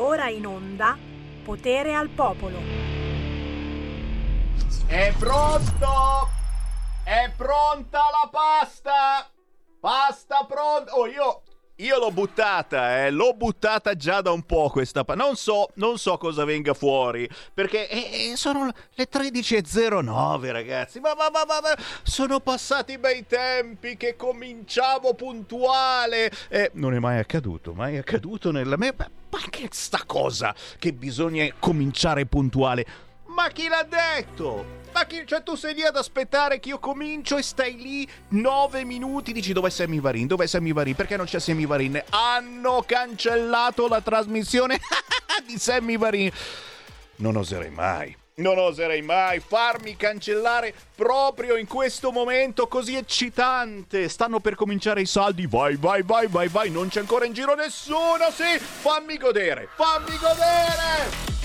Ora in onda Potere al Popolo. È pronto! È pronta la pasta! Pasta pronta! Oh, io io l'ho buttata, eh, l'ho buttata già da un po' questa pa- non so, non so cosa venga fuori, perché eh, eh, sono le 13.09 ragazzi, ma, ma, ma, ma, sono passati bei tempi che cominciavo puntuale. Eh, non è mai accaduto, mai accaduto nella mia... Ma che sta cosa che bisogna cominciare puntuale? Ma chi l'ha detto? Ma chi, cioè tu sei lì ad aspettare che io comincio e stai lì nove minuti, dici dov'è Sammy Varin? Dov'è Sammy Varin? Perché non c'è Sammy Varin? Hanno cancellato la trasmissione di Sammy Varin. Non oserei mai. Non oserei mai farmi cancellare proprio in questo momento così eccitante. Stanno per cominciare i saldi. Vai, vai, vai, vai, vai. Non c'è ancora in giro nessuno. Sì, fammi godere. Fammi godere.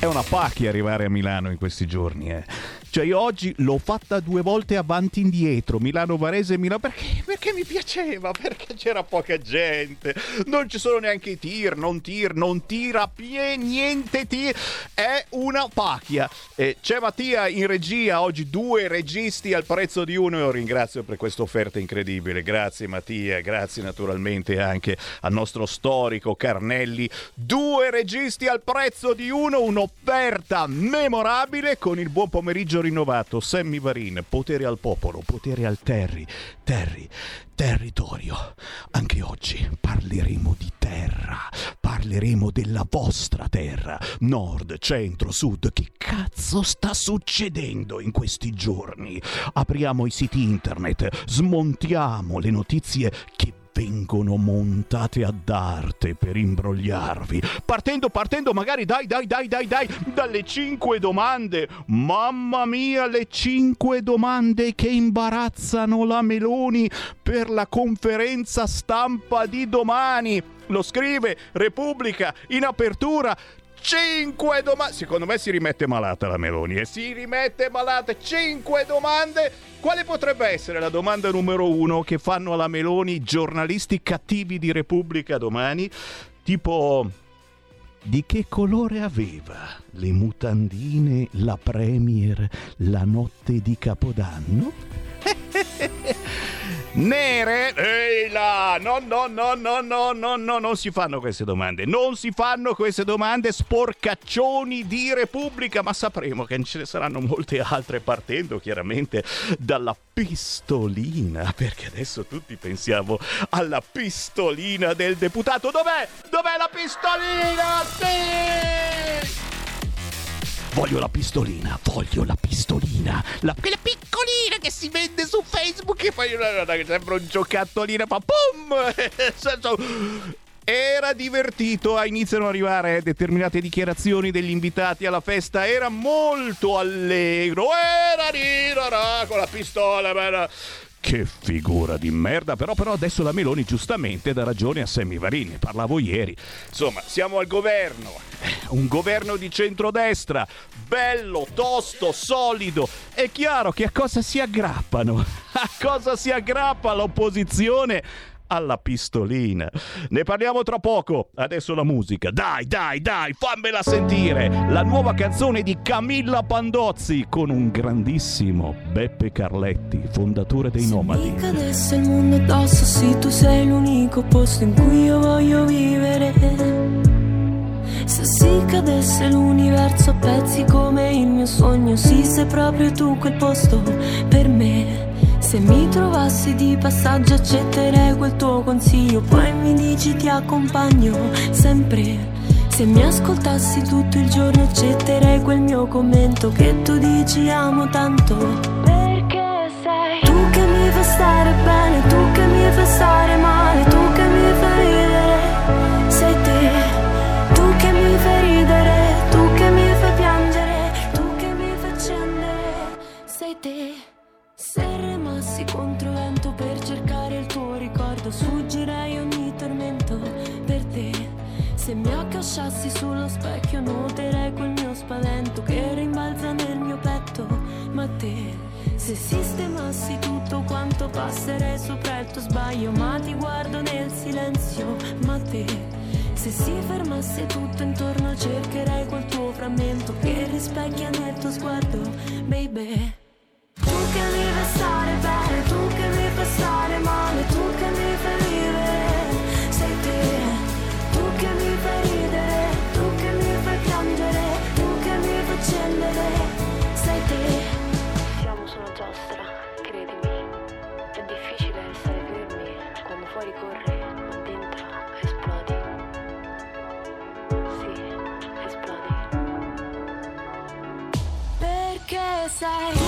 È una pacchia arrivare a Milano in questi giorni, eh. Cioè io oggi l'ho fatta due volte avanti e indietro, Milano-Varese e Milano, perché? Perché mi piaceva, perché c'era poca gente, non ci sono neanche i tir, non tir, non tira pie, niente tir, è una pacchia. Eh, c'è Mattia in regia, oggi due registi al prezzo di uno e lo ringrazio per questa offerta incredibile, grazie Mattia, grazie naturalmente anche al nostro storico Carnelli, due registi al prezzo di uno, un'offerta memorabile con il buon pomeriggio rinnovato, Sammy Varin, potere al popolo, potere al terri, terri, territorio. Anche oggi parleremo di terra, parleremo della vostra terra, nord, centro, sud. Che cazzo sta succedendo in questi giorni? Apriamo i siti internet, smontiamo le notizie che vengono montate ad arte per imbrogliarvi. Partendo, partendo, magari dai, dai, dai, dai, dai, dalle cinque domande. Mamma mia, le cinque domande che imbarazzano la Meloni per la conferenza stampa di domani. Lo scrive Repubblica in apertura. 5 domande. Secondo me si rimette malata la Meloni e si rimette malata. 5 domande. Quale potrebbe essere la domanda numero uno che fanno alla Meloni giornalisti cattivi di Repubblica domani? Tipo. Di che colore aveva le mutandine la Premier la notte di Capodanno? Nere? Ehi là! No, no, no, no, no, no, no, non si fanno queste domande. Non si fanno queste domande sporcaccioni di Repubblica, ma sapremo che ce ne saranno molte altre partendo chiaramente dalla pistolina, perché adesso tutti pensiamo alla pistolina del deputato. Dov'è? Dov'è la pistolina? Sì! Voglio la pistolina, voglio la pistolina. La, quella piccolina che si vende su Facebook e poi sembra un giocattolino, fa pum! Era divertito, iniziano ad arrivare determinate dichiarazioni degli invitati alla festa, era molto allegro, era lì, con la pistola, che figura di merda, però, però adesso la Meloni giustamente dà ragione a Sammy Varini, parlavo ieri. Insomma, siamo al governo, un governo di centrodestra, bello, tosto, solido. È chiaro che a cosa si aggrappano? A cosa si aggrappa l'opposizione? Alla pistolina. Ne parliamo tra poco. Adesso la musica. Dai, dai, dai, fammela sentire. La nuova canzone di Camilla Pandozzi con un grandissimo Beppe Carletti, fondatore dei Se Nomadi. mi cadesse il mondo addosso, sì, tu sei l'unico posto in cui io voglio vivere. Se si cadesse l'universo a pezzi come il mio sogno, sì, sei proprio tu quel posto per me. Se mi trovassi di passaggio accetterei quel tuo consiglio, poi mi dici ti accompagno sempre. Se mi ascoltassi tutto il giorno accetterei quel mio commento che tu dici amo tanto. Perché sei tu che mi fai stare bene, tu che mi fai stare male, Accasciassi sullo specchio, nuoterei quel mio spavento che rimbalza nel mio petto. Ma te, se sistemassi tutto quanto passerei sopra il tuo sbaglio, ma ti guardo nel silenzio. Ma te, Se si fermasse tutto intorno cercherei quel tuo frammento che rispecchia nel tuo sguardo, baby. Tu che mi fai stare bene, tu che mi fai stare male, Perché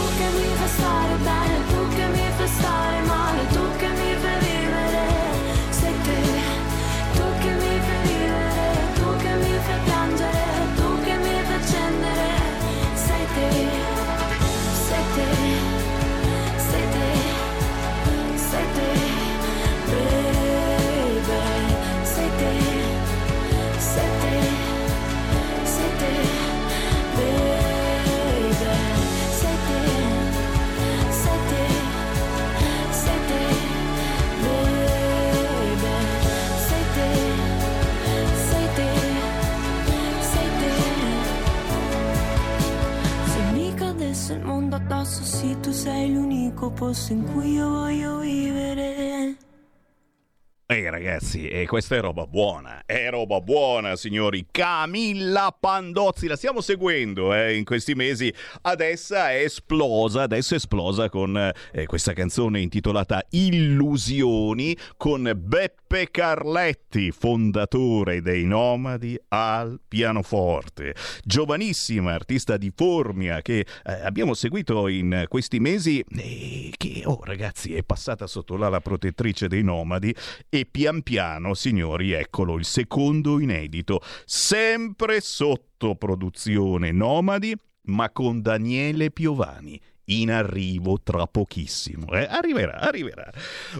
ragazzi, e questa è roba buona, è roba buona signori. Camilla Pandozzi, la stiamo seguendo eh, in questi mesi. Adesso è esplosa, adesso è esplosa con eh, questa canzone intitolata Illusioni con Beppe Carletti, fondatore dei Nomadi al pianoforte. Giovanissima artista di Formia che eh, abbiamo seguito in questi mesi e che, oh ragazzi, è passata sotto l'ala protettrice dei Nomadi e pian piano, signori, eccolo il secondo inedito, sempre sotto produzione Nomadi, ma con Daniele Piovani. In arrivo tra pochissimo, eh? Arriverà, arriverà.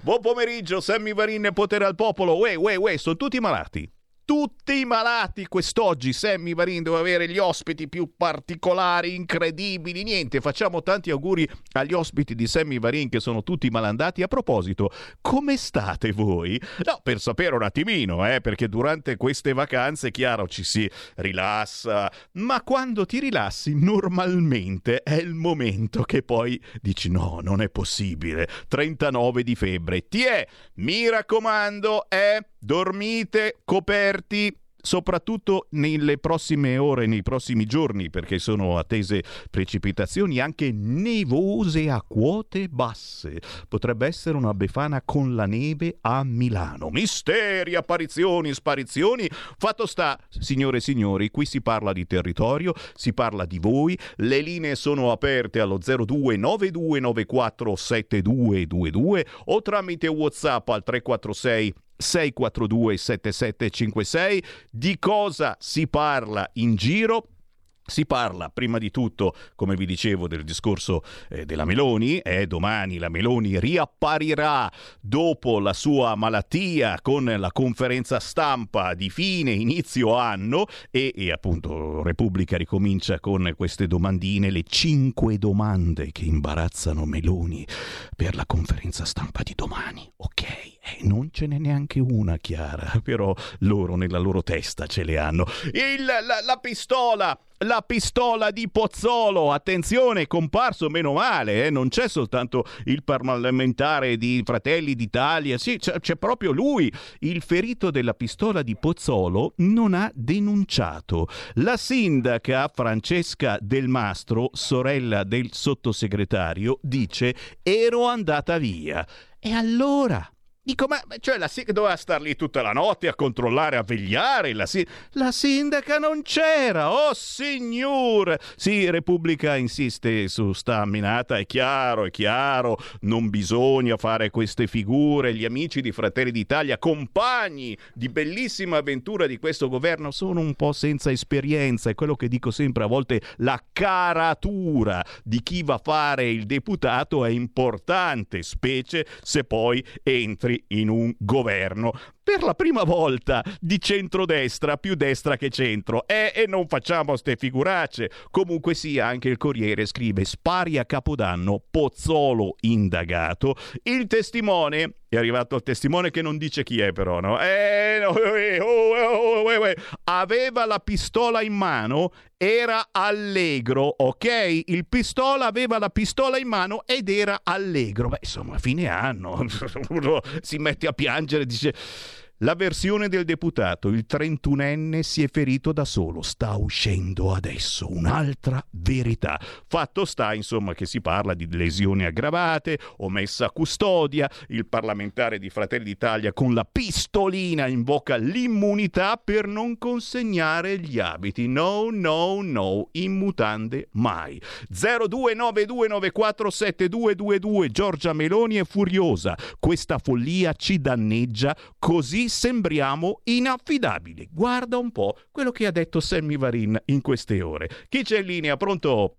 Buon pomeriggio, Sammy Varin Potere al Popolo. Uè, uè, uè, sono tutti malati tutti malati quest'oggi. Sammy Varin deve avere gli ospiti più particolari, incredibili. Niente, facciamo tanti auguri agli ospiti di Sammy Varin che sono tutti malandati. A proposito, come state voi? No, per sapere un attimino, eh, perché durante queste vacanze, chiaro, ci si rilassa, ma quando ti rilassi, normalmente è il momento che poi dici: no, non è possibile. 39 di febbre. Ti è, mi raccomando, è dormite coperti soprattutto nelle prossime ore, nei prossimi giorni, perché sono attese precipitazioni anche nevose a quote basse. Potrebbe essere una befana con la neve a Milano. Misteri, apparizioni, sparizioni. Fatto sta, signore e signori, qui si parla di territorio, si parla di voi. Le linee sono aperte allo 029294 7222 o tramite WhatsApp al 346 642 7756 di cosa si parla in giro si parla prima di tutto, come vi dicevo, del discorso eh, della Meloni. Eh, domani la Meloni riapparirà dopo la sua malattia con la conferenza stampa di fine inizio anno e, e appunto Repubblica ricomincia con queste domandine, le cinque domande che imbarazzano Meloni per la conferenza stampa di domani. Ok, non ce n'è neanche una chiara, però loro nella loro testa ce le hanno. Il, la, la pistola la pistola di Pozzolo. Attenzione, comparso meno male, eh? non c'è soltanto il parlamentare di Fratelli d'Italia, sì, c'è, c'è, proprio lui. Il ferito della pistola di Pozzolo non ha denunciato. La sindaca Francesca Del Mastro, sorella del sottosegretario, dice ero andata via. E allora? Dico, ma cioè la sindaca doveva star lì tutta la notte a controllare, a vegliare. La, si- la sindaca non c'era, oh signor! Sì, Repubblica insiste su sta minata, è chiaro, è chiaro, non bisogna fare queste figure. Gli amici di Fratelli d'Italia, compagni di bellissima avventura di questo governo, sono un po' senza esperienza. È quello che dico sempre, a volte la caratura di chi va a fare il deputato è importante, specie se poi entri in un governo. Per la prima volta di centrodestra più destra che centro. Eh, e non facciamo ste figuracce. Comunque sia anche il Corriere scrive spari a Capodanno Pozzolo indagato il testimone è arrivato il testimone che non dice chi è però, no? Eh, no, eh, oh, oh, oh, aveva la pistola in mano, era allegro, ok? Il pistola aveva la pistola in mano ed era allegro. Beh, insomma, fine anno, uno si mette a piangere e dice la versione del deputato, il 31enne si è ferito da solo, sta uscendo adesso un'altra verità. Fatto sta, insomma, che si parla di lesioni aggravate, omessa a custodia, il parlamentare di Fratelli d'Italia con la pistolina invoca l'immunità per non consegnare gli abiti. No, no, no, in mutande mai. 0292947222 Giorgia Meloni è furiosa. Questa follia ci danneggia così sembriamo inaffidabili. Guarda un po' quello che ha detto Sammy Varin in queste ore. Chi c'è in linea? Pronto?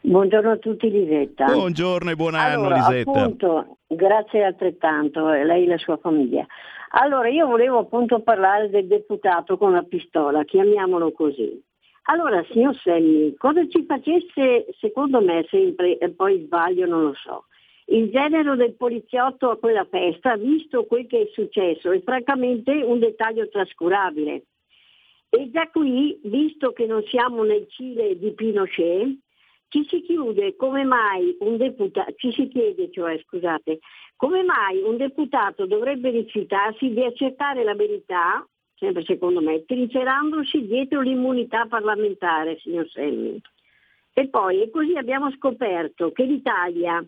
Buongiorno a tutti Lisetta. Buongiorno e buon anno allora, Lisetta. Appunto, grazie altrettanto, lei e la sua famiglia. Allora, io volevo appunto parlare del deputato con la pistola, chiamiamolo così. Allora, signor Semmi, cosa ci facesse, secondo me, sempre, e poi sbaglio, non lo so, il genero del poliziotto a quella festa, visto quel che è successo, è francamente un dettaglio trascurabile. E già qui, visto che non siamo nel Cile di Pinochet, ci si chiude come mai un deputato, ci si chiede cioè, scusate, come mai un deputato dovrebbe rifiutarsi di accettare la verità, sempre secondo me, trincerandosi dietro l'immunità parlamentare, signor Selmi. E poi, e così abbiamo scoperto che l'Italia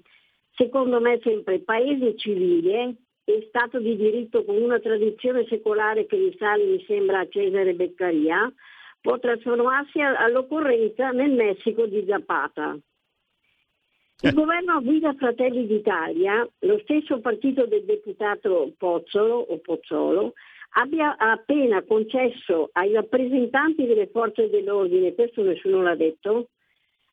secondo me sempre paese civile e Stato di diritto con una tradizione secolare che risale, mi sembra, a Cesare Beccaria, può trasformarsi all'occorrenza nel Messico di Zapata. Il eh. governo guida Fratelli d'Italia, lo stesso partito del deputato Pozzolo o Pozzolo, abbia appena concesso ai rappresentanti delle forze dell'ordine, questo nessuno l'ha detto,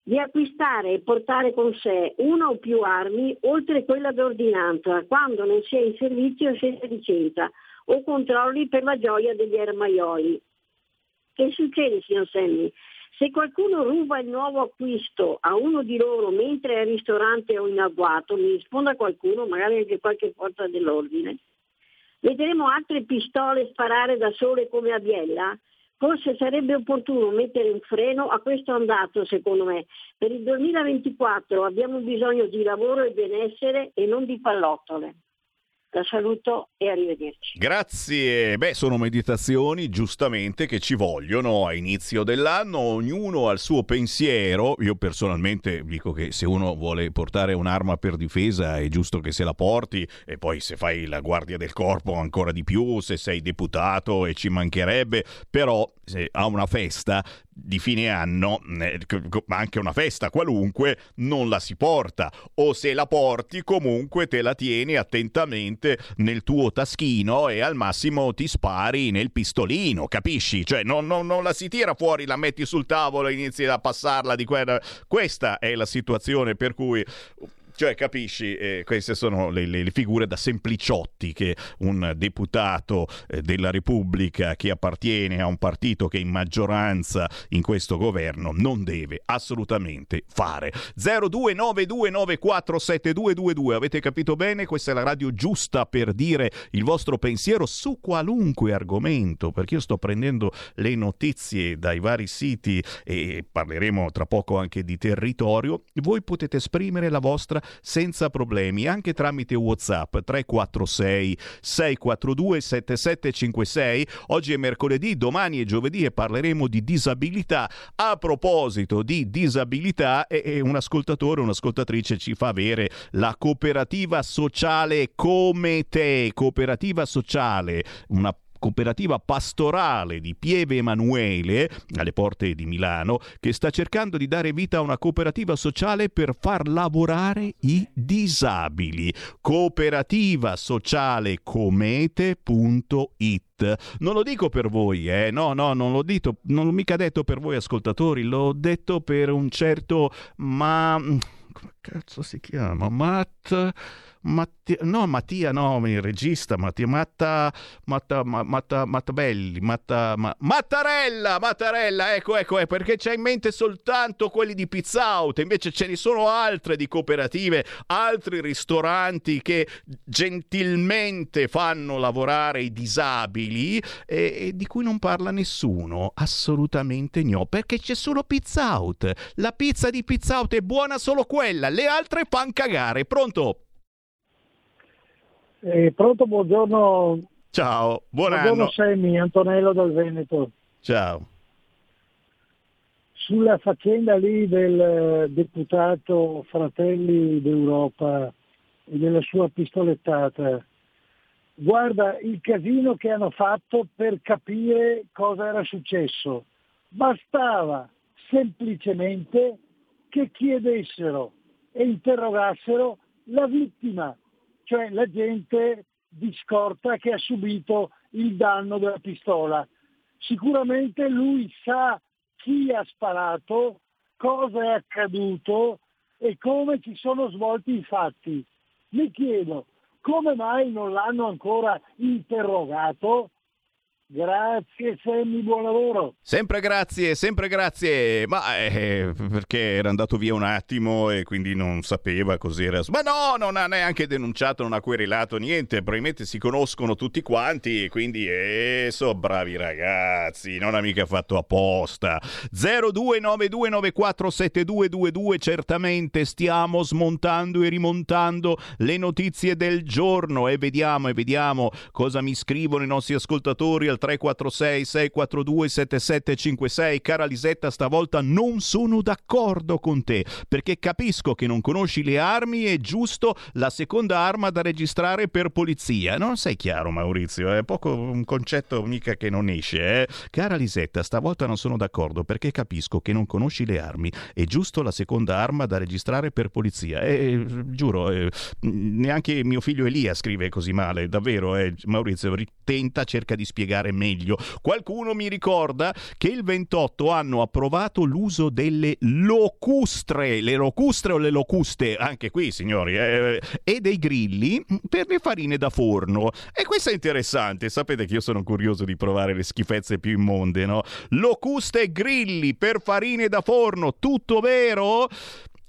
di acquistare e portare con sé una o più armi oltre quella d'ordinanza quando non si è in servizio senza licenza o controlli per la gioia degli ermaioli. Che succede, signor Semmi? Se qualcuno ruba il nuovo acquisto a uno di loro mentre è al ristorante o in agguato, mi risponda qualcuno, magari anche qualche forza dell'ordine, vedremo altre pistole sparare da sole come a Biella? Forse sarebbe opportuno mettere un freno a questo andato, secondo me. Per il 2024 abbiamo bisogno di lavoro e benessere e non di pallottole. La saluto e arrivederci. Grazie. Beh, sono meditazioni giustamente che ci vogliono a inizio dell'anno, ognuno ha il suo pensiero. Io personalmente dico che se uno vuole portare un'arma per difesa è giusto che se la porti e poi se fai la guardia del corpo ancora di più, se sei deputato e ci mancherebbe, però se a una festa di fine anno, ma anche una festa qualunque, non la si porta. O se la porti, comunque te la tieni attentamente nel tuo taschino e al massimo ti spari nel pistolino, capisci? Cioè non, non, non la si tira fuori, la metti sul tavolo e inizi a passarla di quella. Questa è la situazione per cui cioè, capisci, eh, queste sono le, le, le, figure da sempliciotti che un deputato eh, della Repubblica che appartiene a un partito che è in maggioranza in questo governo non deve assolutamente fare. 0292947222, avete capito bene? Questa è la radio giusta per dire il vostro pensiero su qualunque argomento, perché io sto prendendo le notizie dai vari siti e parleremo tra poco anche di territorio. Voi potete esprimere la vostra senza problemi, anche tramite WhatsApp 346 642 7756. Oggi è mercoledì, domani è giovedì e parleremo di disabilità. A proposito di disabilità, e un ascoltatore, un'ascoltatrice ci fa avere la cooperativa sociale come te, cooperativa sociale, una cooperativa pastorale di Pieve Emanuele, alle porte di Milano, che sta cercando di dare vita a una cooperativa sociale per far lavorare i disabili. Cooperativa sociale comete.it non lo dico per voi, eh? no, no, non l'ho detto, non l'ho mica detto per voi ascoltatori, l'ho detto per un certo ma come cazzo si chiama? Matt Matti- no, Mattia, no, il regista, Mattia, Matta, Matta, Ma- Matta, Mattabelli, Matta, Ma- Mattarella, Mattarella, ecco, ecco, è perché c'è in mente soltanto quelli di Pizza Out, invece ce ne sono altre di cooperative, altri ristoranti che gentilmente fanno lavorare i disabili e, e di cui non parla nessuno, assolutamente no, perché c'è solo Pizza Out, la pizza di Pizza Out è buona solo quella, le altre fan cagare, pronto? Eh, pronto, buongiorno. Ciao, buon buongiorno anno. Semmi, Antonello dal Veneto. Ciao. Sulla faccenda lì del eh, deputato Fratelli d'Europa e della sua pistolettata, guarda il casino che hanno fatto per capire cosa era successo. Bastava semplicemente che chiedessero e interrogassero la vittima, cioè la gente di scorta che ha subito il danno della pistola. Sicuramente lui sa chi ha sparato, cosa è accaduto e come si sono svolti i fatti. Mi chiedo come mai non l'hanno ancora interrogato? Grazie Semmi, buon lavoro. Sempre grazie, sempre grazie. Ma eh, perché era andato via un attimo e quindi non sapeva cos'era. Ma no, non ha neanche denunciato, non ha querelato niente. Probabilmente si conoscono tutti quanti e quindi eh, sono bravi ragazzi. Non ha mica fatto apposta. 0292947222. Certamente stiamo smontando e rimontando le notizie del giorno e vediamo e vediamo cosa mi scrivono i nostri ascoltatori al 346 642 7756. Cara Lisetta, stavolta non sono d'accordo con te perché capisco che non conosci le armi è giusto la seconda arma da registrare per polizia. Non sei chiaro, Maurizio, è poco un concetto mica che non esce, eh? Cara Lisetta, stavolta non sono d'accordo perché capisco che non conosci le armi è giusto la seconda arma da registrare per polizia. Eh, giuro, eh, neanche mio figlio Elia scrive così male, davvero, eh, Maurizio, tenta, cerca di spiegare meglio. Qualcuno mi ricorda che il 28 hanno approvato l'uso delle locustre, le locustre o le locuste, anche qui signori, eh, e dei grilli per le farine da forno. E questo è interessante, sapete che io sono curioso di provare le schifezze più immonde, no? Locuste e grilli per farine da forno, tutto vero?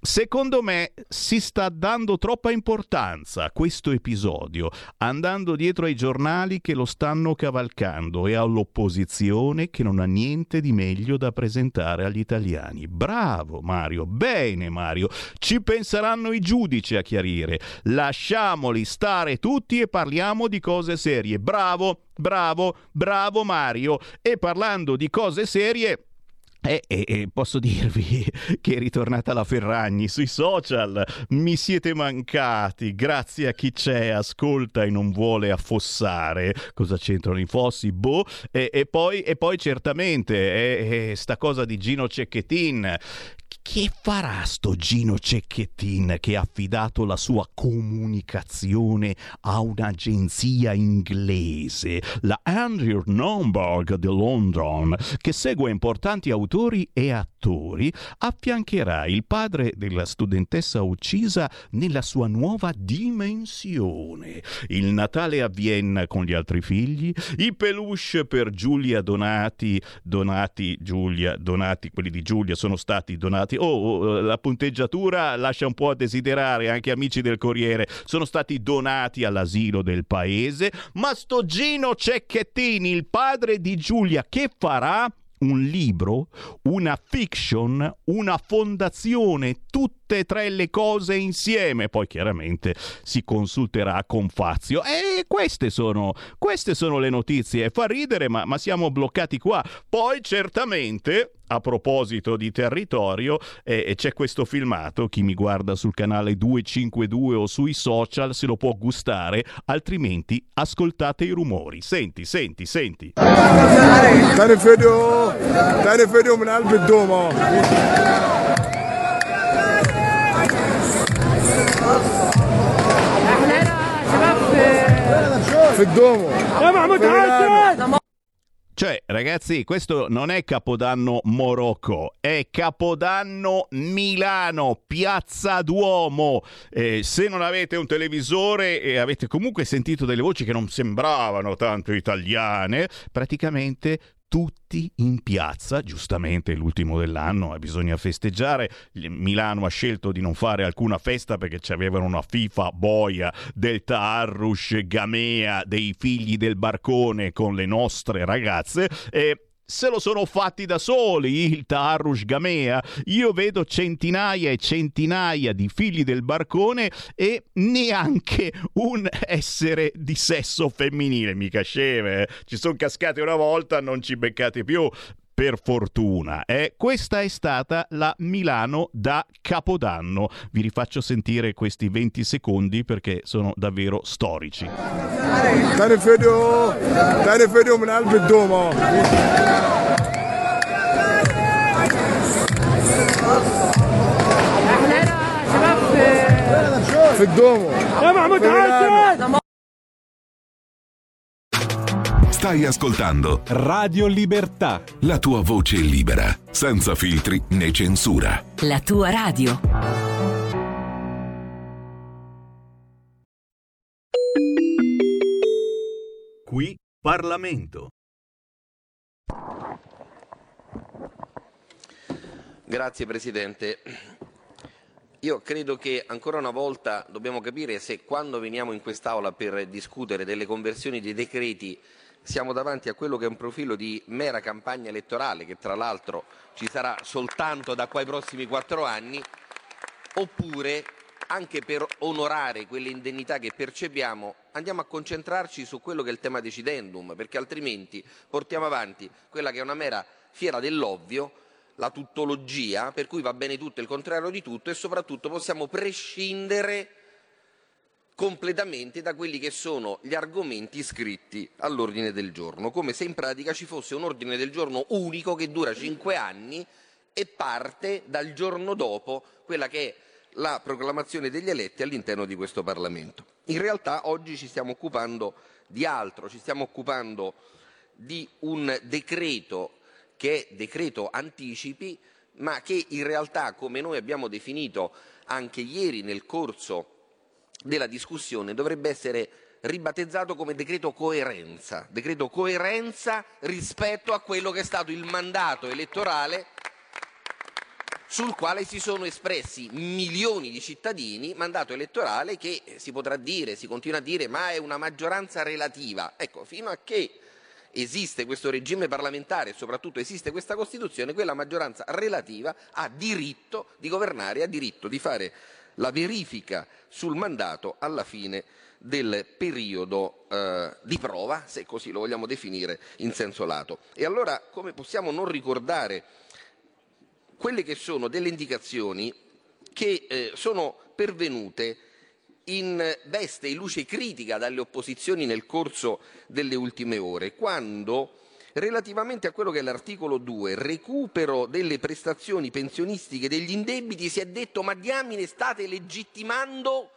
Secondo me si sta dando troppa importanza a questo episodio, andando dietro ai giornali che lo stanno cavalcando e all'opposizione che non ha niente di meglio da presentare agli italiani. Bravo Mario, bene Mario, ci penseranno i giudici a chiarire. Lasciamoli stare tutti e parliamo di cose serie. Bravo, bravo, bravo Mario. E parlando di cose serie... E, e, e, posso dirvi che è ritornata la Ferragni sui social. Mi siete mancati. Grazie a chi c'è, ascolta e non vuole affossare. Cosa c'entrano i fossi? Boh. E, e poi, poi, certamente, eh, sta cosa di Gino Cecchettin che farà sto Gino Cecchettin che ha affidato la sua comunicazione a un'agenzia inglese, la Andrew Nomberg di London, che segue importanti autori e attori, affiancherà il padre della studentessa uccisa nella sua nuova dimensione. Il Natale a Vienna con gli altri figli, i peluche per Giulia Donati, Donati, Giulia, Donati, quelli di Giulia sono stati donati oh, la punteggiatura lascia un po' a desiderare, anche amici del Corriere sono stati donati all'asilo del paese, ma sto Gino Cecchettini, il padre di Giulia, che farà? un libro, una fiction, una fondazione, tutte e tre le cose insieme. Poi chiaramente si consulterà con Fazio. E queste sono, queste sono le notizie. Fa ridere, ma, ma siamo bloccati qua. Poi certamente a proposito di territorio, eh, c'è questo filmato, chi mi guarda sul canale 252 o sui social se lo può gustare, altrimenti ascoltate i rumori. Senti, senti, senti. Tani fedio, tani fedio min albi doma. في الدومو يا محمود حسن cioè, ragazzi, questo non è Capodanno Morocco, è Capodanno Milano, Piazza Duomo. Eh, se non avete un televisore e avete comunque sentito delle voci che non sembravano tanto italiane, praticamente tutti in piazza, giustamente l'ultimo dell'anno, eh, bisogna festeggiare. Milano ha scelto di non fare alcuna festa perché ci avevano una FIFA boia del Taarrush Gamea dei figli del barcone con le nostre ragazze e se lo sono fatti da soli il Tarush Gamea. Io vedo centinaia e centinaia di figli del barcone e neanche un essere di sesso femminile. Mica sceme, eh? ci sono cascate una volta, non ci beccate più per fortuna. Eh, questa è stata la Milano da Capodanno. Vi rifaccio sentire questi 20 secondi perché sono davvero storici. Tani fedio, tani fedio min albi doma. في الدومو يا محمود حسن Stai ascoltando Radio Libertà. la tua voce libera, senza filtri né censura. La tua radio. Qui Parlamento. Grazie Presidente. Io credo che ancora una volta dobbiamo capire se quando veniamo in quest'Aula per discutere delle conversioni dei decreti siamo davanti a quello che è un profilo di mera campagna elettorale, che tra l'altro ci sarà soltanto da qua ai prossimi quattro anni, oppure anche per onorare quelle indennità che percepiamo andiamo a concentrarci su quello che è il tema decidendum, perché altrimenti portiamo avanti quella che è una mera fiera dell'ovvio, la tuttologia, per cui va bene tutto il contrario di tutto e soprattutto possiamo prescindere completamente da quelli che sono gli argomenti iscritti all'ordine del giorno, come se in pratica ci fosse un ordine del giorno unico che dura cinque anni e parte dal giorno dopo quella che è la proclamazione degli eletti all'interno di questo Parlamento. In realtà oggi ci stiamo occupando di altro, ci stiamo occupando di un decreto che è decreto anticipi, ma che in realtà, come noi abbiamo definito anche ieri nel corso della discussione, dovrebbe essere ribattezzato come decreto coerenza, decreto coerenza rispetto a quello che è stato il mandato elettorale sul quale si sono espressi milioni di cittadini, mandato elettorale che si potrà dire, si continua a dire, ma è una maggioranza relativa. Ecco, fino a che esiste questo regime parlamentare e soprattutto esiste questa Costituzione, quella maggioranza relativa ha diritto di governare, ha diritto di fare la verifica sul mandato alla fine del periodo eh, di prova, se così lo vogliamo definire in senso lato. E allora come possiamo non ricordare quelle che sono delle indicazioni che eh, sono pervenute in veste e luce critica dalle opposizioni nel corso delle ultime ore, quando relativamente a quello che è l'articolo 2, recupero delle prestazioni pensionistiche degli indebiti, si è detto ma diamine state legittimando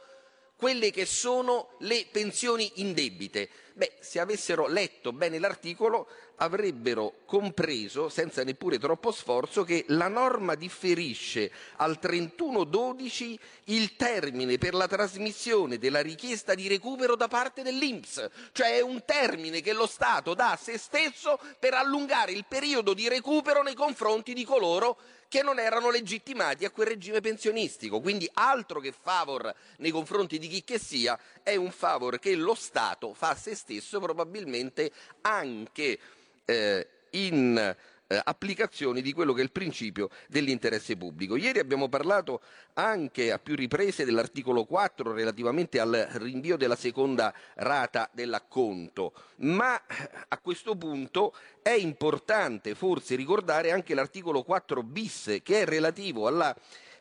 quelle che sono le pensioni indebite. Beh, se avessero letto bene l'articolo avrebbero compreso, senza neppure troppo sforzo, che la norma differisce al 31-12 il termine per la trasmissione della richiesta di recupero da parte dell'Inps, cioè è un termine che lo Stato dà a se stesso per allungare il periodo di recupero nei confronti di coloro che non erano legittimati a quel regime pensionistico. Quindi altro che favor nei confronti di chi che sia, è un favor che lo Stato fa a se stesso probabilmente anche eh, in eh, applicazioni di quello che è il principio dell'interesse pubblico. Ieri abbiamo parlato anche a più riprese dell'articolo 4 relativamente al rinvio della seconda rata dell'acconto, ma a questo punto è importante forse ricordare anche l'articolo 4 bis che è relativo alla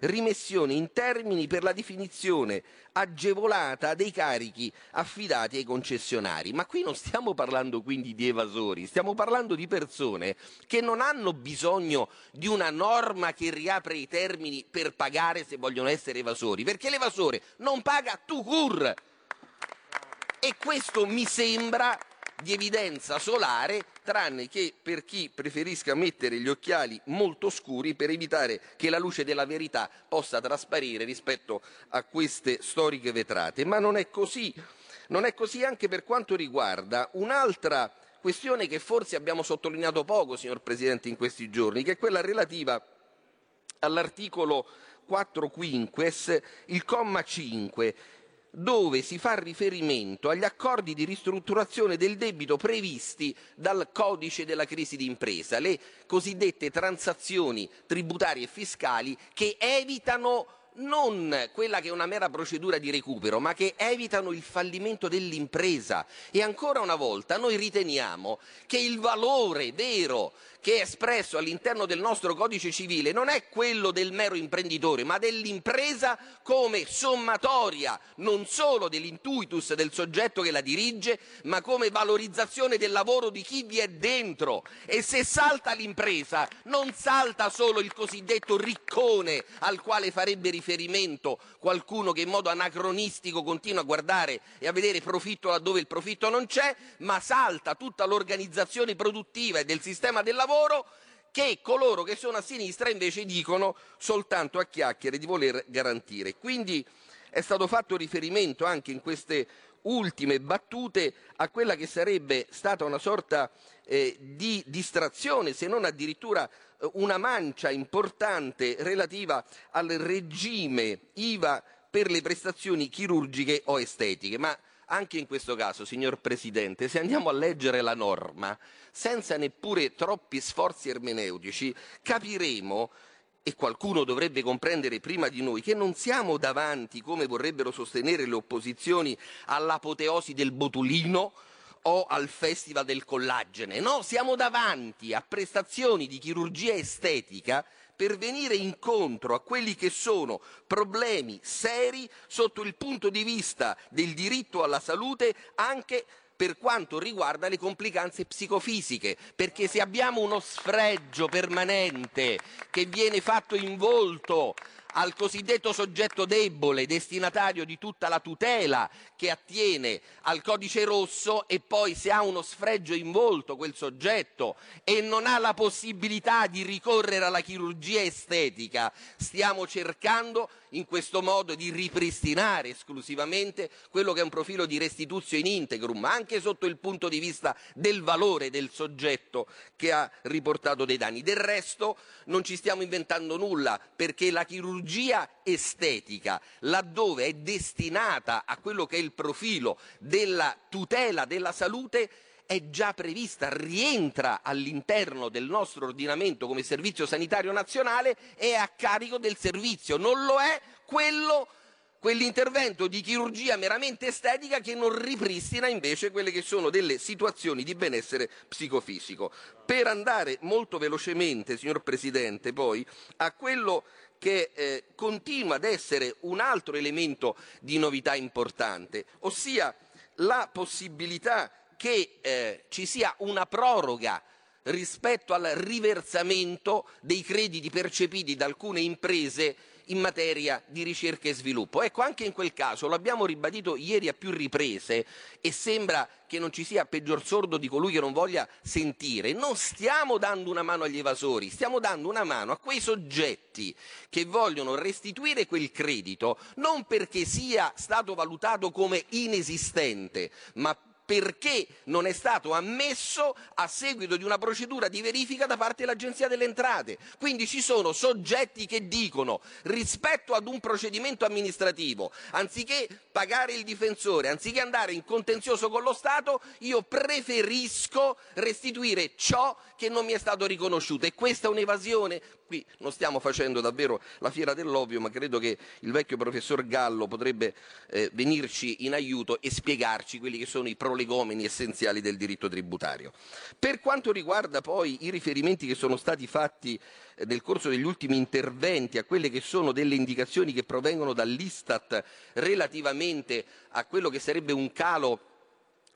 rimessione in termini per la definizione agevolata dei carichi affidati ai concessionari. Ma qui non stiamo parlando quindi di evasori, stiamo parlando di persone che non hanno bisogno di una norma che riapre i termini per pagare se vogliono essere evasori, perché l'evasore non paga tu cur. E questo mi sembra di evidenza solare, tranne che per chi preferisca mettere gli occhiali molto scuri per evitare che la luce della verità possa trasparire rispetto a queste storiche vetrate. Ma non è così. Non è così anche per quanto riguarda un'altra questione che forse abbiamo sottolineato poco, signor Presidente, in questi giorni, che è quella relativa all'articolo 4 quinques, il comma 5, dove si fa riferimento agli accordi di ristrutturazione del debito previsti dal codice della crisi d'impresa, le cosiddette transazioni tributarie e fiscali che evitano non quella che è una mera procedura di recupero, ma che evitano il fallimento dell'impresa. E ancora una volta noi riteniamo che il valore vero che è espresso all'interno del nostro codice civile non è quello del mero imprenditore, ma dell'impresa come sommatoria non solo dell'intuitus del soggetto che la dirige, ma come valorizzazione del lavoro di chi vi è dentro. E se salta l'impresa, non salta solo il cosiddetto riccone al quale farebbe riferimento qualcuno che in modo anacronistico continua a guardare e a vedere profitto laddove il profitto non c'è, ma salta tutta l'organizzazione produttiva e del sistema del lavoro lavoro che coloro che sono a sinistra invece dicono soltanto a chiacchiere di voler garantire. Quindi è stato fatto riferimento anche in queste ultime battute a quella che sarebbe stata una sorta eh, di distrazione, se non addirittura eh, una mancia importante relativa al regime IVA per le prestazioni chirurgiche o estetiche. Ma anche in questo caso, signor Presidente, se andiamo a leggere la norma senza neppure troppi sforzi ermeneutici, capiremo e qualcuno dovrebbe comprendere prima di noi che non siamo davanti, come vorrebbero sostenere le opposizioni, all'apoteosi del botulino o al festival del collagene. No, siamo davanti a prestazioni di chirurgia estetica per venire incontro a quelli che sono problemi seri sotto il punto di vista del diritto alla salute anche per quanto riguarda le complicanze psicofisiche, perché se abbiamo uno sfregio permanente che viene fatto in volto al cosiddetto soggetto debole, destinatario di tutta la tutela che attiene al codice rosso e poi se ha uno sfregio in volto quel soggetto e non ha la possibilità di ricorrere alla chirurgia estetica, stiamo cercando in questo modo di ripristinare esclusivamente quello che è un profilo di restituzio in integrum, anche sotto il punto di vista del valore del soggetto che ha riportato dei danni. Del resto non ci stiamo inventando nulla, perché la chirurgia estetica, laddove è destinata a quello che è il profilo della tutela della salute, è già prevista, rientra all'interno del nostro ordinamento come servizio sanitario nazionale è a carico del servizio, non lo è quello quell'intervento di chirurgia meramente estetica che non ripristina invece quelle che sono delle situazioni di benessere psicofisico. Per andare molto velocemente, signor Presidente, poi a quello che eh, continua ad essere un altro elemento di novità importante, ossia la possibilità che eh, ci sia una proroga rispetto al riversamento dei crediti percepiti da alcune imprese in materia di ricerca e sviluppo. Ecco, anche in quel caso, lo abbiamo ribadito ieri a più riprese e sembra che non ci sia peggior sordo di colui che non voglia sentire, non stiamo dando una mano agli evasori, stiamo dando una mano a quei soggetti che vogliono restituire quel credito non perché sia stato valutato come inesistente, ma perché non è stato ammesso a seguito di una procedura di verifica da parte dell'Agenzia delle Entrate. Quindi ci sono soggetti che dicono rispetto ad un procedimento amministrativo, anziché pagare il difensore, anziché andare in contenzioso con lo Stato, io preferisco restituire ciò che non mi è stato riconosciuto. E questa è un'evasione? Qui non stiamo facendo davvero la fiera dell'ovvio, ma credo che il vecchio professor Gallo potrebbe eh, venirci in aiuto e spiegarci quelli che sono i prolegomeni essenziali del diritto tributario. Per quanto riguarda poi i riferimenti che sono stati fatti eh, nel corso degli ultimi interventi a quelle che sono delle indicazioni che provengono dall'Istat relativamente a quello che sarebbe un calo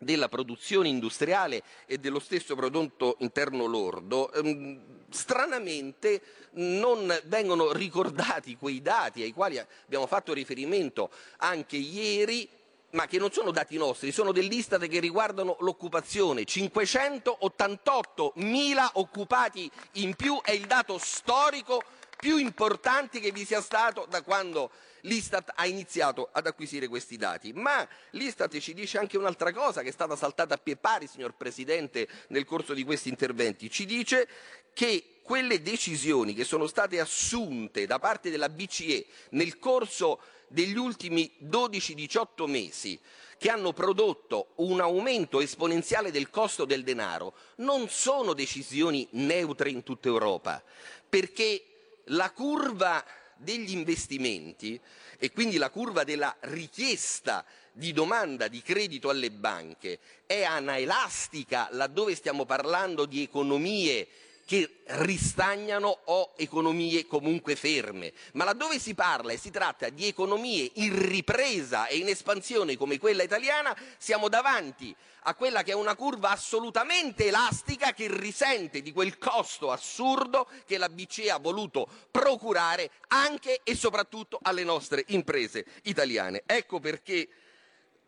della produzione industriale e dello stesso prodotto interno lordo, ehm, stranamente non vengono ricordati quei dati ai quali abbiamo fatto riferimento anche ieri ma che non sono dati nostri, sono dell'Istat che riguardano l'occupazione. 588 mila occupati in più è il dato storico più importante che vi sia stato da quando l'Istat ha iniziato ad acquisire questi dati. Ma l'Istat ci dice anche un'altra cosa che è stata saltata a pie pari, signor Presidente, nel corso di questi interventi. Ci dice che quelle decisioni che sono state assunte da parte della BCE nel corso degli ultimi 12-18 mesi che hanno prodotto un aumento esponenziale del costo del denaro non sono decisioni neutre in tutta Europa, perché la curva degli investimenti e quindi la curva della richiesta di domanda di credito alle banche è anaelastica laddove stiamo parlando di economie che ristagnano o economie comunque ferme, ma laddove si parla e si tratta di economie in ripresa e in espansione come quella italiana, siamo davanti a quella che è una curva assolutamente elastica che risente di quel costo assurdo che la BCE ha voluto procurare anche e soprattutto alle nostre imprese italiane. Ecco perché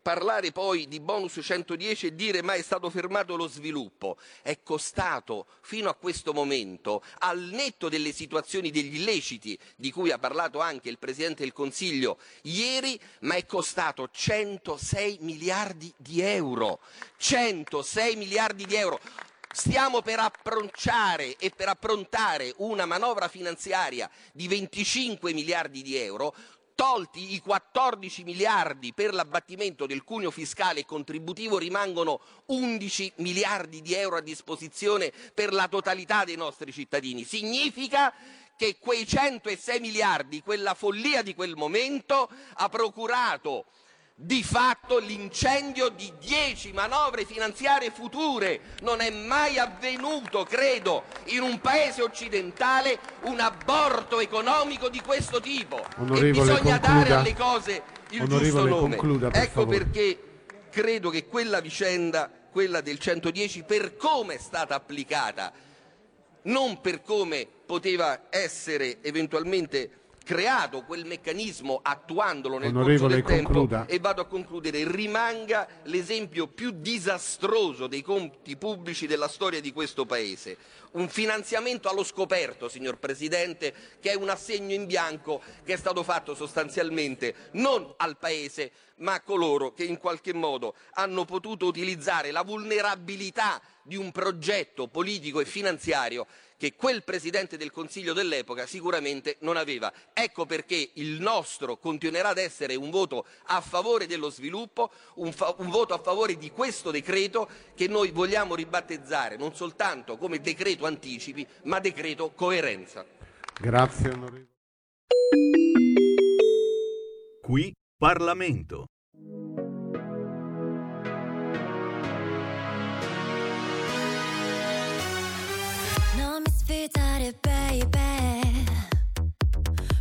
parlare poi di bonus 110 e dire ma è stato fermato lo sviluppo è costato fino a questo momento, al netto delle situazioni degli illeciti di cui ha parlato anche il Presidente del Consiglio ieri, ma è costato 106 miliardi di euro. 106 miliardi di euro. Stiamo per appronciare e per approntare una manovra finanziaria di 25 miliardi di euro tolti i 14 miliardi per l'abbattimento del cuneo fiscale e contributivo rimangono 11 miliardi di euro a disposizione per la totalità dei nostri cittadini. Significa che quei 106 miliardi, quella follia di quel momento, ha procurato di fatto l'incendio di dieci manovre finanziarie future. Non è mai avvenuto, credo, in un paese occidentale un aborto economico di questo tipo. Onorevole, e bisogna concluda. dare alle cose il Onorevole, giusto nome. concluda, per ecco favore. perché credo che quella vicenda, quella del 110, per come è stata applicata, non per come poteva essere eventualmente creato quel meccanismo attuandolo nel Onorevole, corso del tempo concluda. e vado a concludere rimanga l'esempio più disastroso dei conti pubblici della storia di questo paese un finanziamento allo scoperto signor Presidente che è un assegno in bianco che è stato fatto sostanzialmente non al paese ma a coloro che in qualche modo hanno potuto utilizzare la vulnerabilità di un progetto politico e finanziario che quel Presidente del Consiglio dell'epoca sicuramente non aveva. Ecco perché il nostro continuerà ad essere un voto a favore dello sviluppo, un, fa- un voto a favore di questo decreto che noi vogliamo ribattezzare non soltanto come decreto anticipi, ma decreto coerenza. Grazie onorevole. Qui Parlamento. Sfidare, baby,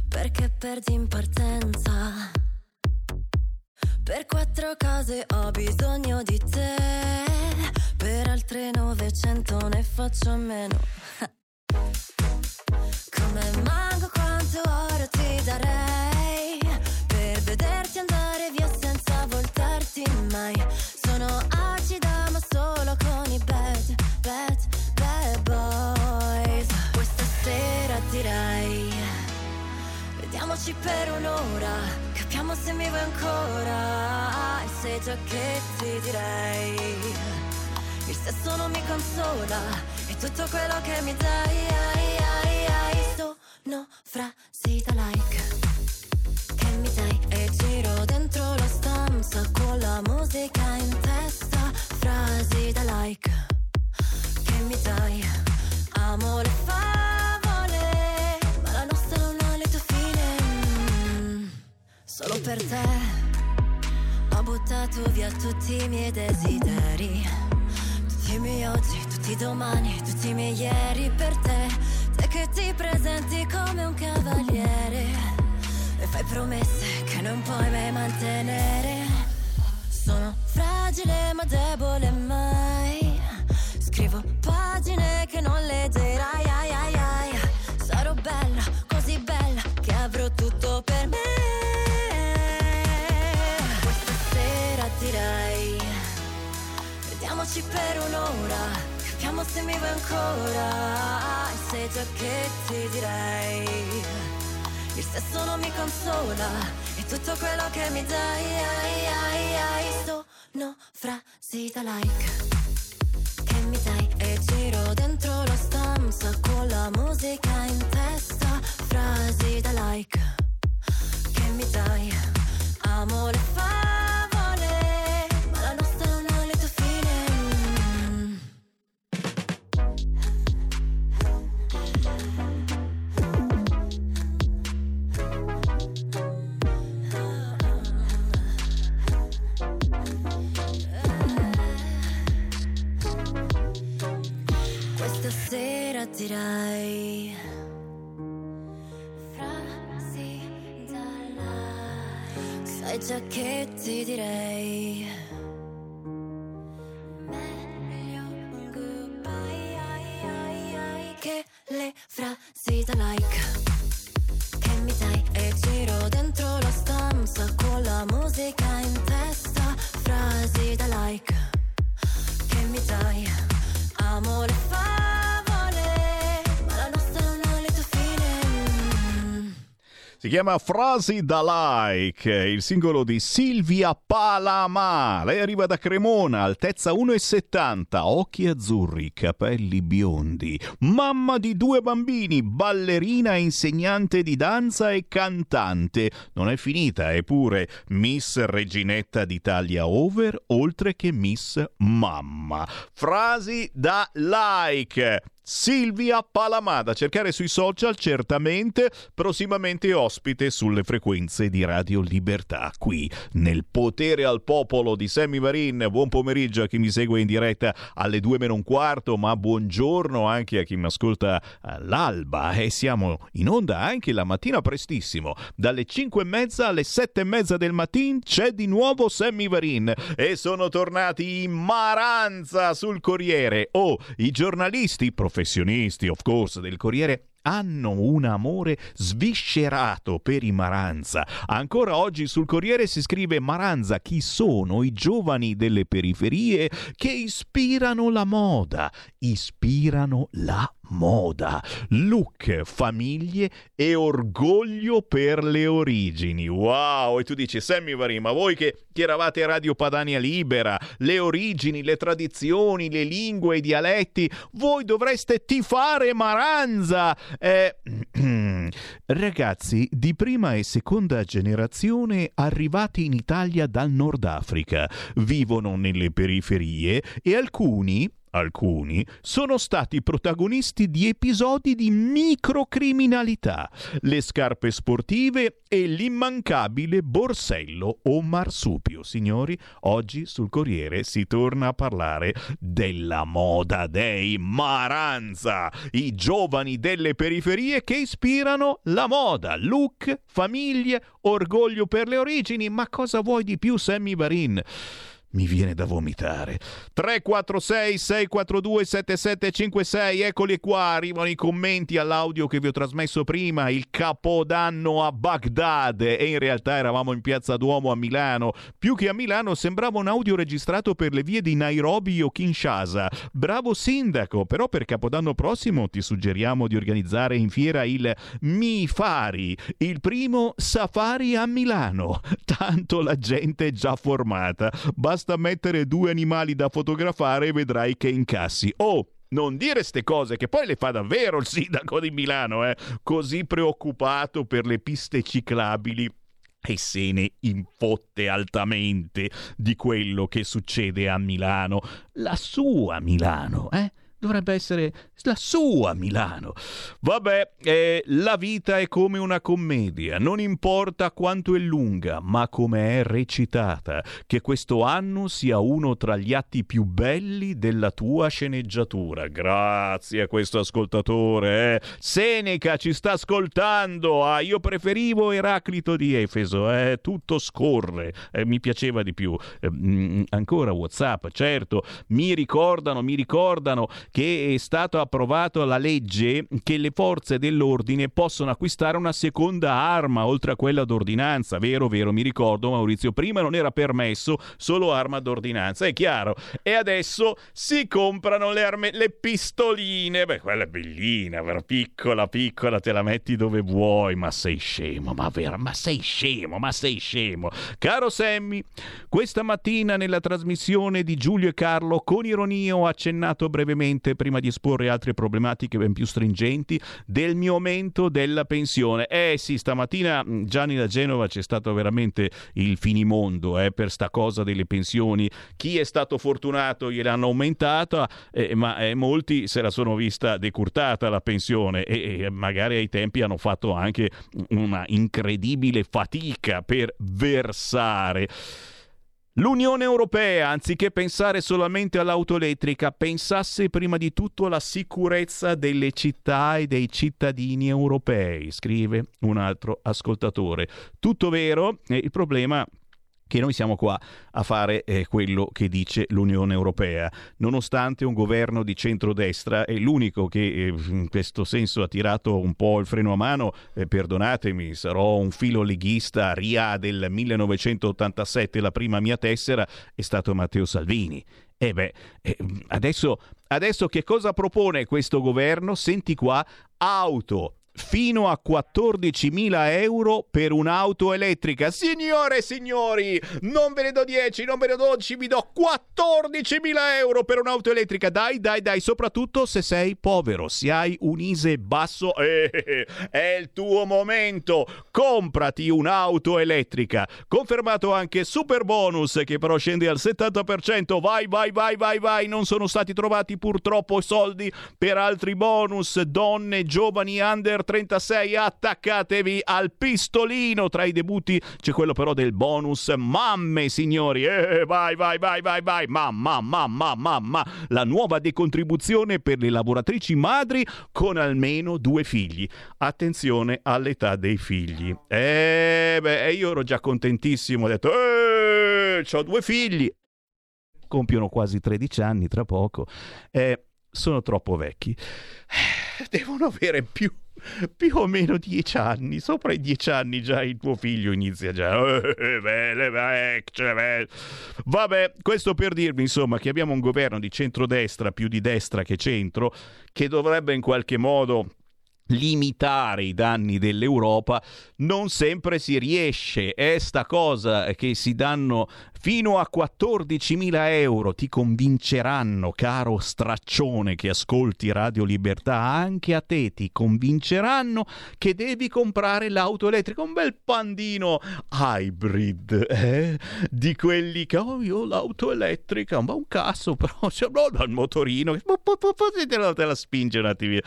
perché perdi in partenza. Per quattro cose ho bisogno di te, per altre 900 ne faccio a meno. Come manco quanto oro ti darei, per vederti andare via senza voltarti mai. Sono acida vediamoci per un'ora, capiamo se mi vuoi ancora. E se già che ti direi, il sesso non mi consola, è tutto quello che mi dai. ai, ai, ai. Sono frasi da like che mi dai e giro dentro la stanza con la musica in testa. Frasi da like che mi dai. Amo le favole, Solo per te ho buttato via tutti i miei desideri. Tutti i miei oggi, tutti i domani, tutti i miei ieri per te. Te che ti presenti come un cavaliere e fai promesse che non puoi mai mantenere. Sono fragile ma debole mai. Scrivo pagine che non leggerai. Ai, ai, ai. Sarò bella, così bella che avrò tutto per me. Vediamoci per un'ora, capiamo se mi vuoi ancora. E sai già che ti direi. Il sesso non mi consola, e tutto quello che mi dai, ai, ai, ai, sono frasi da like che mi dai e giro dentro la stanza con la musica in testa, frasi da like chiama Frasi da Like, il singolo di Silvia Palama. Lei arriva da Cremona, altezza 1,70, occhi azzurri, capelli biondi, mamma di due bambini, ballerina, insegnante di danza e cantante. Non è finita, eppure Miss Reginetta d'Italia Over, oltre che Miss Mamma. Frasi da Like. Silvia Palamada, cercare sui social certamente, prossimamente ospite sulle frequenze di Radio Libertà, qui nel potere al popolo di Sammy Varin. Buon pomeriggio a chi mi segue in diretta alle 2 meno un quarto, ma buongiorno anche a chi mi ascolta all'alba e siamo in onda anche la mattina prestissimo, dalle 5 e mezza alle 7 e mezza del mattino c'è di nuovo Sammy Varin e sono tornati in maranza sul Corriere. Oh, i giornalisti professionisti, of course, del Corriere hanno un amore sviscerato per i Maranza. Ancora oggi sul Corriere si scrive Maranza, chi sono i giovani delle periferie che ispirano la moda, ispirano la moda, look, famiglie e orgoglio per le origini. Wow! E tu dici, Sammy Vari, ma voi che, che eravate Radio Padania Libera, le origini, le tradizioni, le lingue, i dialetti, voi dovreste tifare Maranza! Eh, ragazzi di prima e seconda generazione arrivati in Italia dal Nord Africa, vivono nelle periferie e alcuni Alcuni sono stati protagonisti di episodi di microcriminalità, le scarpe sportive e l'immancabile borsello o marsupio. Signori, oggi sul Corriere si torna a parlare della moda dei Maranza, i giovani delle periferie che ispirano la moda, look, famiglie, orgoglio per le origini. Ma cosa vuoi di più, Sammy Varin? Mi viene da vomitare. 346 642 7756, eccoli qua, arrivano i commenti all'audio che vi ho trasmesso prima, il capodanno a Baghdad e in realtà eravamo in Piazza Duomo a Milano. Più che a Milano sembrava un audio registrato per le vie di Nairobi o Kinshasa. Bravo sindaco, però per Capodanno prossimo ti suggeriamo di organizzare in fiera il Mifari, il primo safari a Milano. Tanto la gente è già formata. Basta basta mettere due animali da fotografare e vedrai che incassi. Oh! Non dire ste cose che poi le fa davvero il sindaco di Milano, eh? Così preoccupato per le piste ciclabili e se ne infotte altamente di quello che succede a Milano, la sua Milano, eh? Dovrebbe essere la sua Milano. Vabbè, eh, la vita è come una commedia, non importa quanto è lunga, ma come è recitata. Che questo anno sia uno tra gli atti più belli della tua sceneggiatura. Grazie a questo ascoltatore. Eh. Seneca ci sta ascoltando. Ah, io preferivo Eraclito di Efeso. Eh. Tutto scorre. Eh, mi piaceva di più. Eh, mm, ancora WhatsApp, certo. Mi ricordano, mi ricordano che è stato approvato la legge che le forze dell'ordine possono acquistare una seconda arma oltre a quella d'ordinanza. Vero, vero, mi ricordo Maurizio, prima non era permesso solo arma d'ordinanza, è chiaro. E adesso si comprano le, arme, le pistoline. Beh, quella è bellina, vera, piccola, piccola, te la metti dove vuoi, ma sei scemo, ma vera, ma sei scemo, ma sei scemo. Caro Sammy, questa mattina nella trasmissione di Giulio e Carlo con ironia ho accennato brevemente prima di esporre altre problematiche ben più stringenti del mio aumento della pensione. Eh sì, stamattina mm, Gianni da Genova c'è stato veramente il finimondo eh, per sta cosa delle pensioni. Chi è stato fortunato gliel'hanno aumentata, eh, ma eh, molti se la sono vista decurtata la pensione e, e magari ai tempi hanno fatto anche una incredibile fatica per versare. L'Unione Europea, anziché pensare solamente all'auto elettrica, pensasse prima di tutto alla sicurezza delle città e dei cittadini europei, scrive un altro ascoltatore. Tutto vero, il problema che noi siamo qua a fare eh, quello che dice l'Unione Europea, nonostante un governo di centrodestra è l'unico che eh, in questo senso ha tirato un po' il freno a mano, eh, perdonatemi, sarò un filo leghista, RIA del 1987, la prima mia tessera è stato Matteo Salvini. E beh, eh, adesso, adesso che cosa propone questo governo? Senti qua, auto fino a 14.000 euro per un'auto elettrica. Signore e signori, non ve ne do 10, non ve ne do 12, vi do 14.000 euro per un'auto elettrica. Dai, dai, dai, soprattutto se sei povero, se hai un ISE basso, eh, è il tuo momento. Comprati un'auto elettrica. Confermato anche super bonus che però scende al 70%. Vai, vai, vai, vai, vai. Non sono stati trovati purtroppo soldi per altri bonus. Donne, giovani, under 36 attaccatevi al pistolino. Tra i debutti c'è quello però del bonus mamme signori. Eh, vai vai vai vai vai. Mamma mamma mamma. La nuova decontribuzione per le lavoratrici madri con almeno due figli. Attenzione all'età dei figli. Eh beh io ero già contentissimo. Ho detto eh ho due figli. Compiono quasi 13 anni tra poco. Eh, sono troppo vecchi. Devono avere più più o meno dieci anni, sopra i dieci anni già il tuo figlio inizia già. Vabbè, questo per dirvi insomma che abbiamo un governo di centrodestra più di destra che centro che dovrebbe in qualche modo limitare i danni dell'Europa, non sempre si riesce. È sta cosa che si danno fino a 14.000 euro ti convinceranno, caro straccione che ascolti Radio Libertà, anche a te ti convinceranno che devi comprare l'auto elettrica, un bel pandino hybrid, eh? di quelli che oh, io l'auto elettrica, ma un cazzo però, cioè, no, il motorino, te la, spinge un attimino.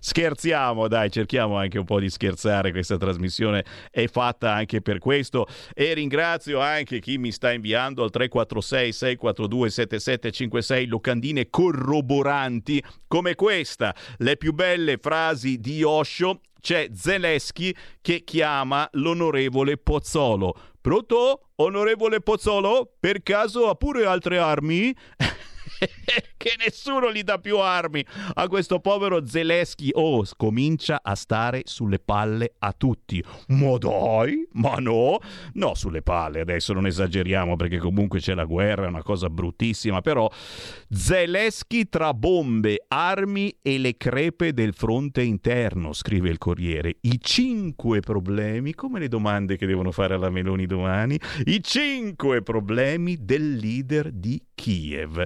Scherziamo, dai, cerchiamo anche un po' di scherzare, questa trasmissione è fatta anche per questo e ringrazio anche chi mi sta inviando inviando al 346 642 7756 locandine corroboranti come questa, le più belle frasi di Osho. C'è Zelensky che chiama l'onorevole Pozzolo. Pronto? Onorevole Pozzolo? Per caso ha pure altre armi? che nessuno gli dà più armi a questo povero Zelensky. Oh, comincia a stare sulle palle a tutti. Ma dai, ma no, no, sulle palle. Adesso non esageriamo perché comunque c'è la guerra, è una cosa bruttissima. Però Zelensky tra bombe, armi e le crepe del fronte interno, scrive il Corriere. I cinque problemi, come le domande che devono fare alla Meloni domani, i cinque problemi del leader di Kiev.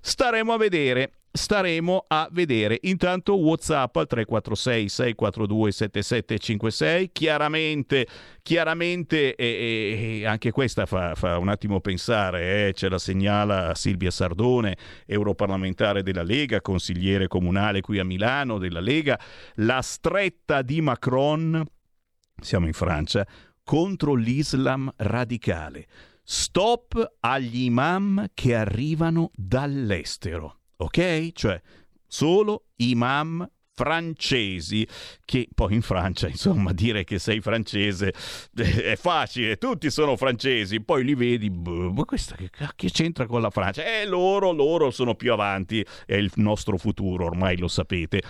Staremo a vedere. Staremo a vedere. Intanto WhatsApp al 346 642 7756. Chiaramente, chiaramente e, e anche questa fa, fa, un attimo pensare. Eh? Ce la segnala Silvia Sardone, europarlamentare della Lega, consigliere comunale qui a Milano della Lega. La stretta di Macron, siamo in Francia, contro l'Islam radicale. Stop agli imam che arrivano dall'estero, ok? Cioè, solo imam francesi, che poi in Francia, insomma, dire che sei francese eh, è facile, tutti sono francesi, poi li vedi, boh, ma questa che cacchio c'entra con la Francia? Eh, loro, loro sono più avanti, è il nostro futuro, ormai lo sapete.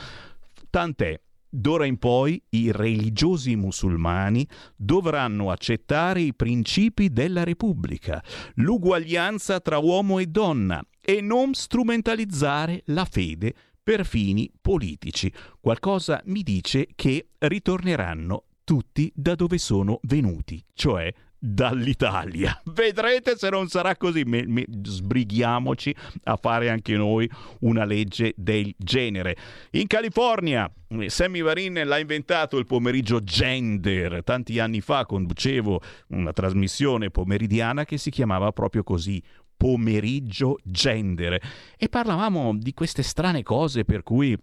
Tant'è, D'ora in poi i religiosi musulmani dovranno accettare i principi della Repubblica, l'uguaglianza tra uomo e donna e non strumentalizzare la fede per fini politici. Qualcosa mi dice che ritorneranno tutti da dove sono venuti, cioè dall'Italia. Vedrete se non sarà così. Me, me, sbrighiamoci a fare anche noi una legge del genere. In California, Sammy Varin l'ha inventato il pomeriggio gender. Tanti anni fa conducevo una trasmissione pomeridiana che si chiamava proprio così. Pomeriggio gender e parlavamo di queste strane cose per cui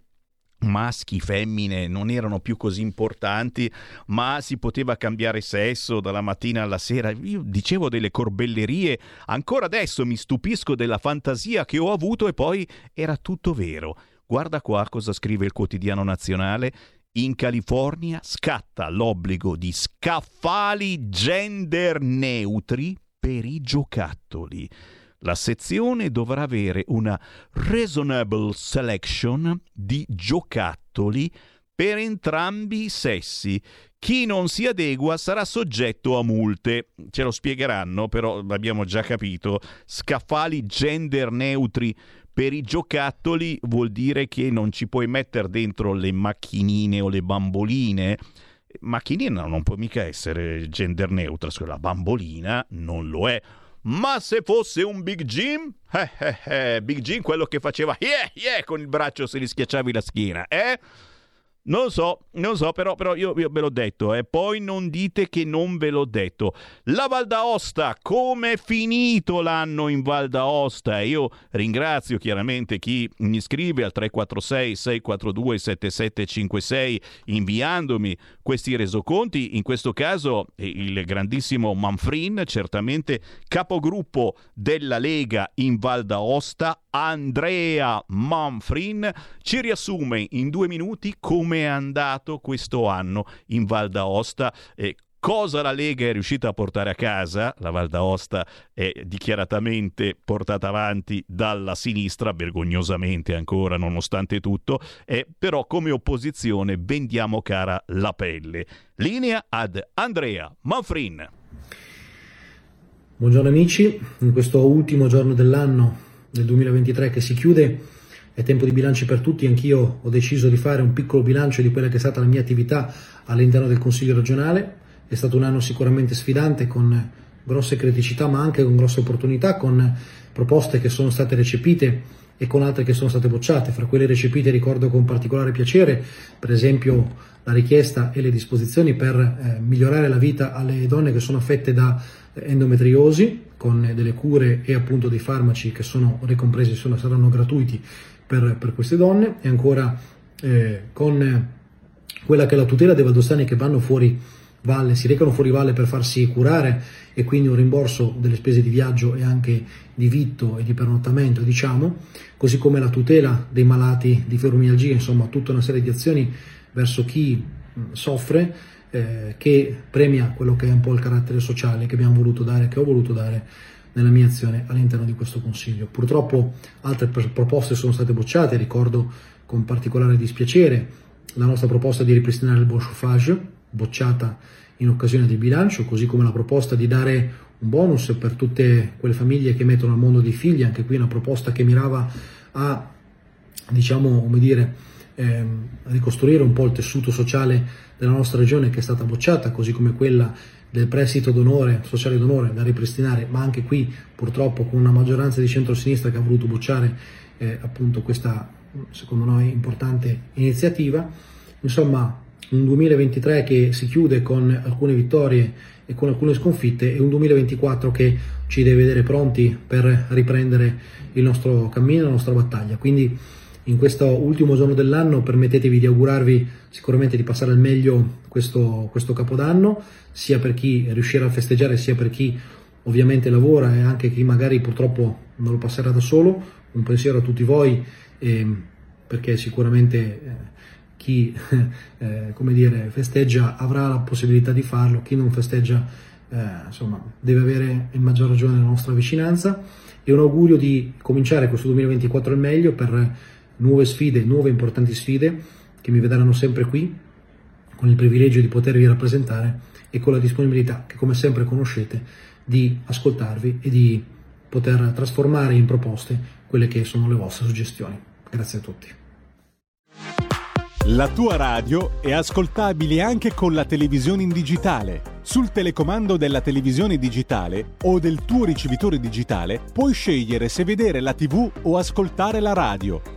maschi, femmine non erano più così importanti, ma si poteva cambiare sesso dalla mattina alla sera. Io dicevo delle corbellerie, ancora adesso mi stupisco della fantasia che ho avuto e poi era tutto vero. Guarda qua cosa scrive il quotidiano nazionale. In California scatta l'obbligo di scaffali gender neutri per i giocattoli. La sezione dovrà avere una reasonable selection di giocattoli per entrambi i sessi. Chi non si adegua sarà soggetto a multe. Ce lo spiegheranno, però l'abbiamo già capito. Scaffali gender neutri per i giocattoli vuol dire che non ci puoi mettere dentro le macchinine o le bamboline. Macchinina non può mica essere gender neutra, la bambolina non lo è. Ma se fosse un Big Jim? Eh, eh, eh, Big Jim quello che faceva yeah, yeah, con il braccio se gli schiacciavi la schiena, eh? Non so, non so, però, però io, io, ve l'ho detto e eh. poi non dite che non ve l'ho detto. La Val d'Aosta, come è finito l'anno in Val d'Aosta? Io ringrazio chiaramente chi mi scrive al 346-642-7756 inviandomi questi resoconti. In questo caso il grandissimo Manfrin, certamente capogruppo della Lega in Val d'Aosta, Andrea Manfrin, ci riassume in due minuti come è andato questo anno in Val d'Aosta. Eh, cosa la Lega è riuscita a portare a casa, la Val d'Aosta è dichiaratamente portata avanti dalla sinistra, vergognosamente ancora nonostante tutto, e però come opposizione vendiamo cara la pelle. Linea ad Andrea Manfrin. Buongiorno amici, in questo ultimo giorno dell'anno del 2023 che si chiude, è tempo di bilanci per tutti, anch'io ho deciso di fare un piccolo bilancio di quella che è stata la mia attività all'interno del Consiglio regionale, è stato un anno sicuramente sfidante con grosse criticità ma anche con grosse opportunità, con proposte che sono state recepite e con altre che sono state bocciate. Fra quelle recepite ricordo con particolare piacere, per esempio, la richiesta e le disposizioni per eh, migliorare la vita alle donne che sono affette da endometriosi con delle cure e appunto dei farmaci che sono ricompresi, sono, saranno gratuiti per, per, queste donne. E ancora eh, con quella che è la tutela dei valdostani che vanno fuori valle, si recano fuori valle per farsi curare e quindi un rimborso delle spese di viaggio e anche di vitto e di pernottamento, diciamo, così come la tutela dei malati di fibromialgia, insomma tutta una serie di azioni verso chi soffre eh, che premia quello che è un po' il carattere sociale che abbiamo voluto dare, che ho voluto dare nella mia azione all'interno di questo Consiglio. Purtroppo altre proposte sono state bocciate, ricordo con particolare dispiacere la nostra proposta di ripristinare il bon chauffage, bocciata in occasione del bilancio, così come la proposta di dare un bonus per tutte quelle famiglie che mettono al mondo dei figli, anche qui una proposta che mirava a, diciamo, come dire, ehm, ricostruire un po' il tessuto sociale della nostra regione che è stata bocciata, così come quella del prestito d'onore, sociale d'onore da ripristinare, ma anche qui purtroppo con una maggioranza di centrosinistra che ha voluto bocciare eh, appunto questa secondo noi importante iniziativa. Insomma, un 2023 che si chiude con alcune vittorie e con alcune sconfitte e un 2024 che ci deve vedere pronti per riprendere il nostro cammino, la nostra battaglia. Quindi in questo ultimo giorno dell'anno permettetevi di augurarvi sicuramente di passare al meglio questo, questo capodanno, sia per chi riuscirà a festeggiare, sia per chi ovviamente lavora e anche chi magari purtroppo non lo passerà da solo. Un pensiero a tutti voi eh, perché sicuramente eh, chi eh, dire, festeggia avrà la possibilità di farlo, chi non festeggia eh, insomma, deve avere in maggior ragione la nostra vicinanza e un augurio di cominciare questo 2024 al meglio per nuove sfide, nuove importanti sfide che mi vedranno sempre qui con il privilegio di potervi rappresentare e con la disponibilità che come sempre conoscete di ascoltarvi e di poter trasformare in proposte quelle che sono le vostre suggestioni. Grazie a tutti. La tua radio è ascoltabile anche con la televisione in digitale. Sul telecomando della televisione digitale o del tuo ricevitore digitale puoi scegliere se vedere la TV o ascoltare la radio.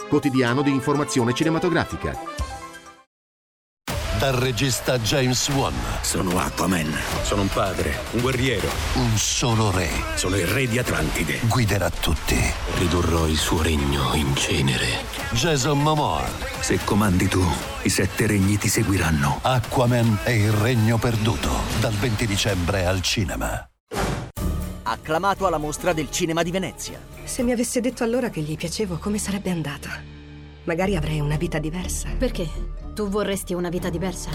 quotidiano di informazione cinematografica. Dal regista James Wan. Sono Aquaman. Sono un padre, un guerriero. Un solo re. Sono il re di Atlantide. Guiderà tutti. Ridurrò il suo regno in cenere. Jason Momoa. Se comandi tu, i sette regni ti seguiranno. Aquaman e il regno perduto. Dal 20 dicembre al cinema. Acclamato alla mostra del cinema di Venezia. Se mi avesse detto allora che gli piacevo, come sarebbe andata? Magari avrei una vita diversa. Perché? Tu vorresti una vita diversa?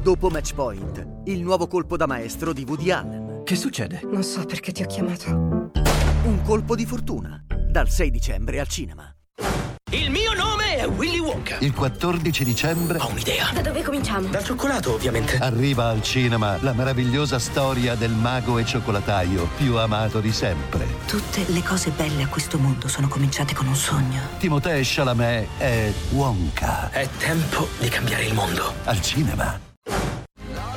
Dopo Match Point, il nuovo colpo da maestro di Woody Allen. Che succede? Non so perché ti ho chiamato. Un colpo di fortuna. Dal 6 dicembre al cinema. Il mio nome è Willy Wonka. Il 14 dicembre. Ho un'idea. Da dove cominciamo? Dal cioccolato, ovviamente. Arriva al cinema la meravigliosa storia del mago e cioccolataio più amato di sempre. Tutte le cose belle a questo mondo sono cominciate con un sogno. Timothée Chalamet è Wonka. È tempo di cambiare il mondo. Al cinema.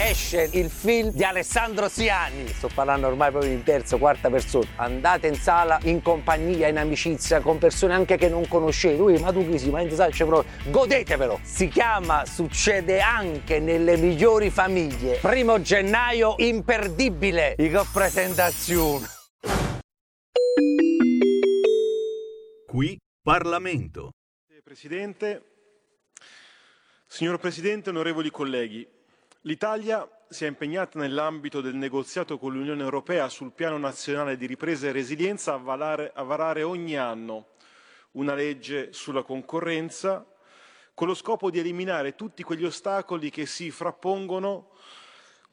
Esce il film di Alessandro Siani. Sto parlando ormai proprio in terza, quarta persona. Andate in sala in compagnia, in amicizia, con persone anche che non conoscete. Ui, ma tu chi sei? Ma in sai, c'è proprio. Godetevelo! Si chiama Succede anche nelle migliori famiglie. Primo gennaio, imperdibile. Che presentazione! Qui Parlamento. Presidente, signor Presidente, onorevoli colleghi, l'Italia si è impegnata nell'ambito del negoziato con l'Unione Europea sul Piano Nazionale di Ripresa e Resilienza a, valare, a varare ogni anno una legge sulla concorrenza con lo scopo di eliminare tutti quegli ostacoli che si frappongono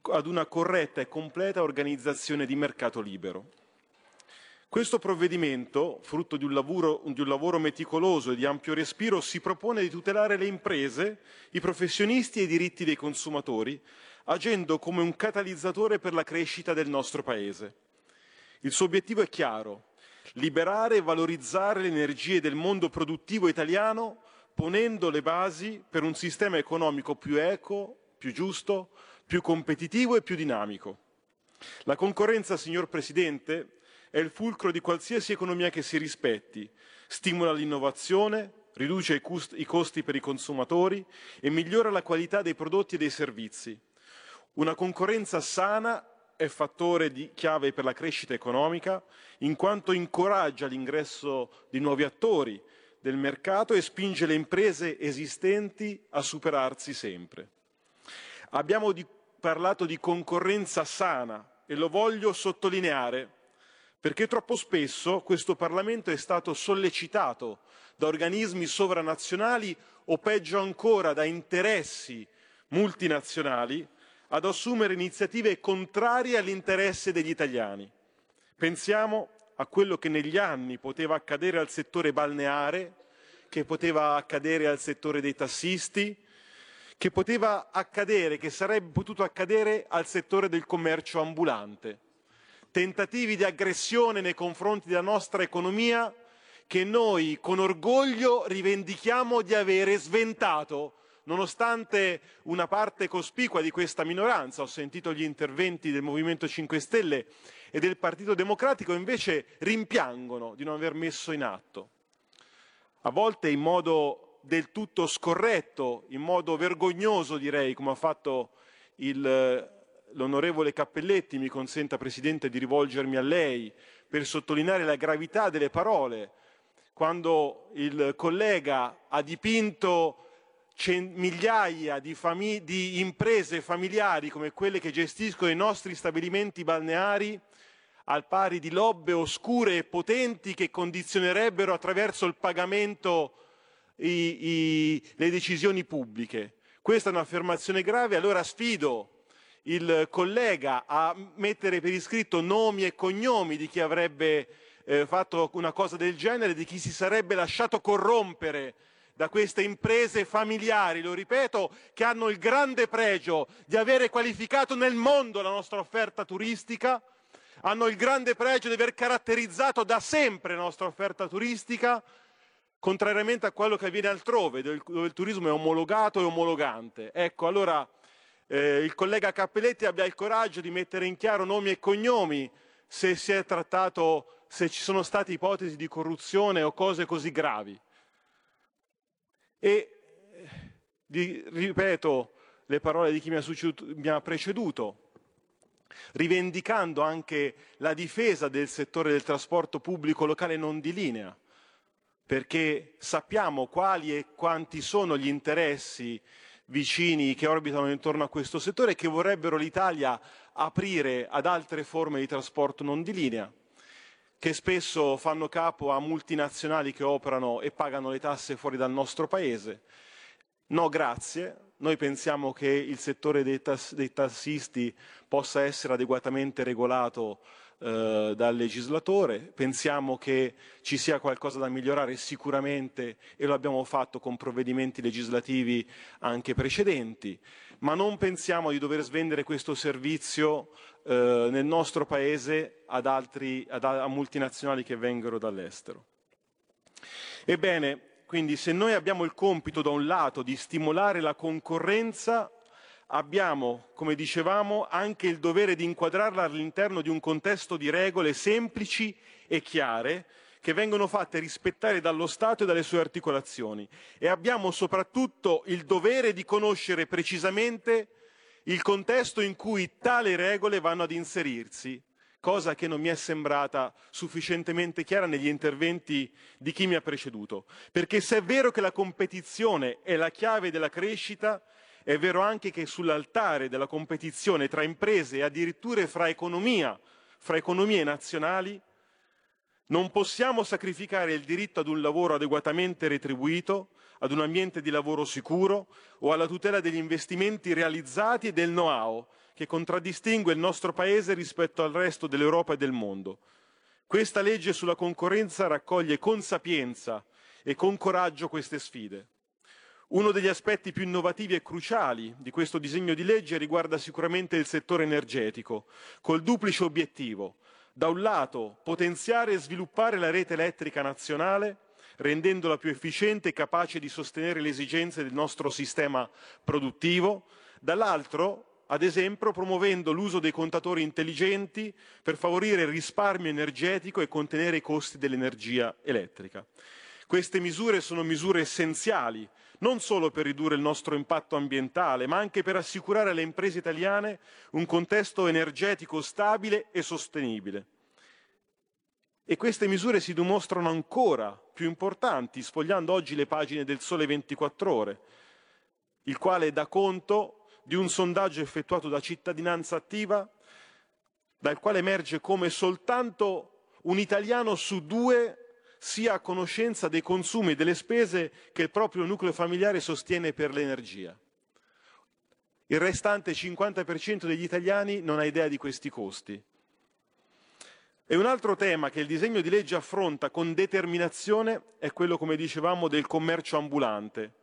ad una corretta e completa organizzazione di mercato libero. Questo provvedimento, frutto di un, lavoro, di un, lavoro, meticoloso e di ampio respiro, si propone di tutelare le imprese, i professionisti e i diritti dei consumatori, agendo come un catalizzatore per la crescita del nostro Paese. Il suo obiettivo è chiaro, liberare e valorizzare le energie del mondo produttivo italiano, ponendo le basi per un sistema economico più equo, più giusto, più competitivo e più dinamico. La concorrenza, signor Presidente, è il fulcro di qualsiasi economia che si rispetti, stimola l'innovazione, riduce i costi per i consumatori e migliora la qualità dei prodotti e dei servizi. Una concorrenza sana è fattore di chiave per la crescita economica, in quanto incoraggia l'ingresso di nuovi attori del mercato e spinge le imprese esistenti a superarsi sempre. Abbiamo di, parlato di concorrenza sana e lo voglio sottolineare perché troppo spesso questo Parlamento è stato sollecitato da organismi sovranazionali o peggio ancora da interessi multinazionali ad assumere iniziative contrarie all'interesse degli italiani. Pensiamo a quello che negli anni poteva accadere al settore balneare, che poteva accadere al settore dei tassisti, che poteva accadere, che sarebbe potuto accadere al settore del commercio ambulante. Tentativi di aggressione nei confronti della nostra economia che noi con orgoglio rivendichiamo di avere sventato, nonostante una parte cospicua di questa minoranza, ho sentito gli interventi del Movimento 5 Stelle e del Partito Democratico, invece rimpiangono di non aver messo in atto. A volte in modo del tutto scorretto, in modo vergognoso direi, come ha fatto il, l'onorevole Cappelletti, mi consenta Presidente di rivolgermi a lei per sottolineare la gravità delle parole, quando il collega ha dipinto migliaia di, di, imprese familiari come quelle che gestiscono i nostri stabilimenti balneari al pari di lobbe oscure e potenti che condizionerebbero attraverso il pagamento i, i, le decisioni pubbliche. Questa è un'affermazione grave, allora sfido il collega a mettere per iscritto nomi e cognomi di chi avrebbe eh, fatto una cosa del genere, di chi si sarebbe lasciato corrompere da queste imprese familiari, lo ripeto, che hanno il grande pregio di avere qualificato nel mondo la nostra offerta turistica, hanno il grande pregio di aver caratterizzato da sempre la nostra offerta turistica, contrariamente a quello che avviene altrove, dove il turismo è omologato e omologante. Ecco, allora eh, il collega Cappelletti abbia il coraggio di mettere in chiaro nomi e cognomi se si è trattato se ci sono state ipotesi di corruzione o cose così gravi. E di, ripeto le parole di chi mi ha, mi ha preceduto, rivendicando anche la difesa del settore del trasporto pubblico locale non di linea, perché sappiamo quali e quanti sono gli interessi vicini che orbitano intorno a questo settore e che vorrebbero l'Italia aprire ad altre forme di trasporto non di linea che spesso fanno capo a multinazionali che operano e pagano le tasse fuori dal nostro paese. No, grazie. Noi pensiamo che il settore dei, tass- dei tassisti possa essere adeguatamente regolato eh, dal legislatore, pensiamo che ci sia qualcosa da migliorare sicuramente e lo abbiamo fatto con provvedimenti legislativi anche precedenti, ma non pensiamo di dover svendere questo servizio eh, nel nostro Paese ad altri, ad, a multinazionali che vengono dall'estero. Ebbene, quindi se noi abbiamo il compito da un lato di stimolare la concorrenza, abbiamo, come dicevamo, anche il dovere di inquadrarla all'interno di un contesto di regole semplici e chiare che vengono fatte rispettare dallo Stato e dalle sue articolazioni e abbiamo soprattutto il dovere di conoscere precisamente il contesto in cui tali regole vanno ad inserirsi, cosa che non mi è sembrata sufficientemente chiara negli interventi di chi mi ha preceduto. Perché se è vero che la competizione è la chiave della crescita, è vero anche che sull'altare della competizione tra imprese e addirittura fra economia, fra economie nazionali, non possiamo sacrificare il diritto ad un lavoro adeguatamente retribuito, ad un ambiente di lavoro sicuro o alla tutela degli investimenti realizzati e del know-how che contraddistingue il nostro Paese rispetto al resto dell'Europa e del mondo. Questa legge sulla concorrenza raccoglie con sapienza e con coraggio queste sfide. Uno degli aspetti più innovativi e cruciali di questo disegno di legge riguarda sicuramente il settore energetico, col duplice obiettivo da un lato potenziare e sviluppare la rete elettrica nazionale, rendendola più efficiente e capace di sostenere le esigenze del nostro sistema produttivo, dall'altro ad esempio promuovendo l'uso dei contatori intelligenti per favorire il risparmio energetico e contenere i costi dell'energia elettrica. Queste misure sono misure essenziali non solo per ridurre il nostro impatto ambientale, ma anche per assicurare alle imprese italiane un contesto energetico stabile e sostenibile. E queste misure si dimostrano ancora più importanti sfogliando oggi le pagine del Sole 24 ore, il quale dà conto di un sondaggio effettuato da cittadinanza attiva, dal quale emerge come soltanto un italiano su due sia a conoscenza dei consumi e delle spese che il proprio nucleo familiare sostiene per l'energia. Il restante 50% degli italiani non ha idea di questi costi. E un altro tema che il disegno di legge affronta con determinazione è quello, come dicevamo, del commercio ambulante.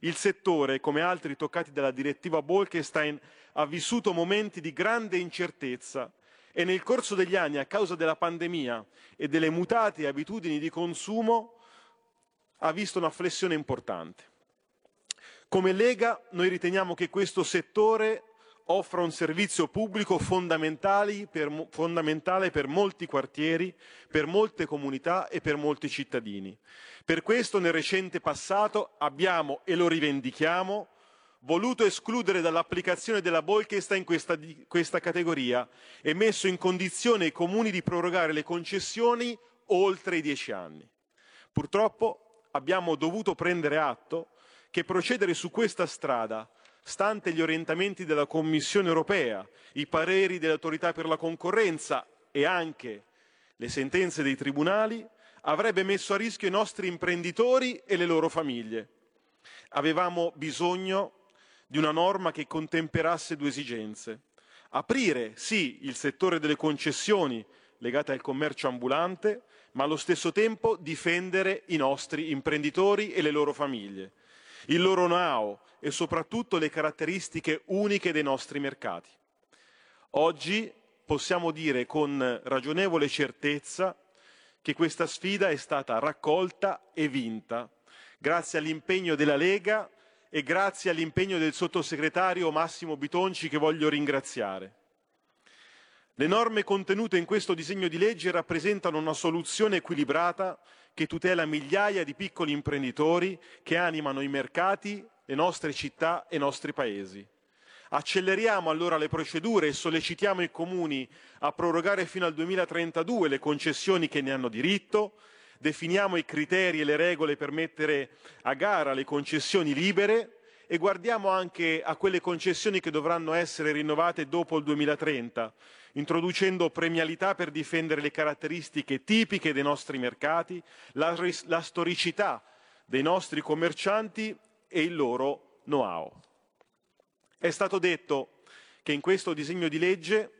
Il settore, come altri toccati dalla direttiva Bolkestein, ha vissuto momenti di grande incertezza e nel corso degli anni, a causa della pandemia e delle mutate abitudini di consumo, ha visto una flessione importante. Come Lega noi riteniamo che questo settore offra un servizio pubblico fondamentale per, fondamentale per molti quartieri, per molte comunità e per molti cittadini. Per questo nel recente passato abbiamo, e lo rivendichiamo, voluto escludere dall'applicazione della Bolkestein questa, questa categoria e messo in condizione i comuni di prorogare le concessioni oltre i dieci anni. Purtroppo abbiamo dovuto prendere atto che procedere su questa strada stante gli orientamenti della Commissione europea, i pareri dell'autorità per la concorrenza e anche le sentenze dei tribunali, avrebbe messo a rischio i nostri imprenditori e le loro famiglie. Avevamo bisogno di una norma che contemperasse due esigenze. Aprire, sì, il settore delle concessioni legate al commercio ambulante, ma allo stesso tempo difendere i nostri imprenditori e le loro famiglie, il loro know e soprattutto le caratteristiche uniche dei nostri mercati. Oggi possiamo dire con ragionevole certezza che questa sfida è stata raccolta e vinta grazie all'impegno della Lega e grazie all'impegno del sottosegretario Massimo Bitonci che voglio ringraziare. Le norme contenute in questo disegno di legge rappresentano una soluzione equilibrata che tutela migliaia di piccoli imprenditori che animano i mercati le nostre città e i nostri paesi. Acceleriamo allora le procedure e sollecitiamo i comuni a prorogare fino al 2032 le concessioni che ne hanno diritto, definiamo i criteri e le regole per mettere a gara le concessioni libere e guardiamo anche a quelle concessioni che dovranno essere rinnovate dopo il 2030, introducendo premialità per difendere le caratteristiche tipiche dei nostri mercati, la, la storicità dei nostri commercianti e il loro know-how. È stato detto che in questo disegno di legge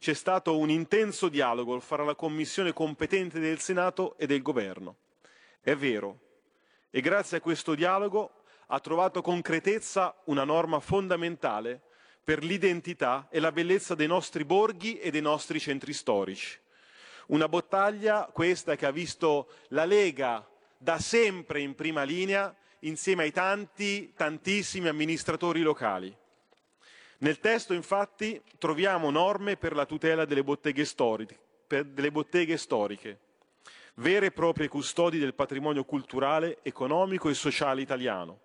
c'è stato un intenso dialogo fra la Commissione competente del Senato e del Governo. È vero, e grazie a questo dialogo ha trovato concretezza una norma fondamentale per l'identità e la bellezza dei nostri borghi e dei nostri centri storici. Una battaglia questa che ha visto la Lega da sempre in prima linea insieme ai tanti, tantissimi amministratori locali. Nel testo infatti troviamo norme per la tutela delle botteghe, storiche, delle botteghe storiche, vere e proprie custodi del patrimonio culturale, economico e sociale italiano,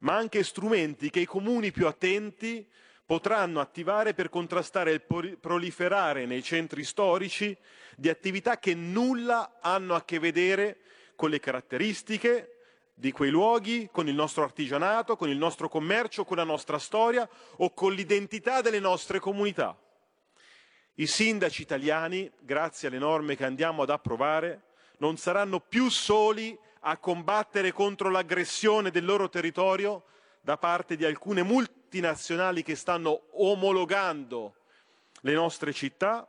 ma anche strumenti che i comuni più attenti potranno attivare per contrastare il proliferare nei centri storici di attività che nulla hanno a che vedere con le caratteristiche, di quei luoghi, con il nostro artigianato, con il nostro commercio, con la nostra storia o con l'identità delle nostre comunità. I sindaci italiani, grazie alle norme che andiamo ad approvare, non saranno più soli a combattere contro l'aggressione del loro territorio da parte di alcune multinazionali che stanno omologando le nostre città,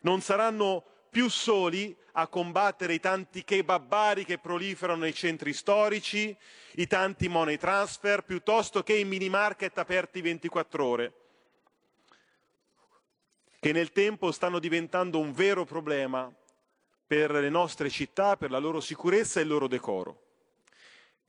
non saranno più soli a combattere i tanti kebabari che proliferano nei centri storici, i tanti money transfer, piuttosto che i mini market aperti 24 ore, che nel tempo stanno diventando un vero problema per le nostre città, per la loro sicurezza e il loro decoro.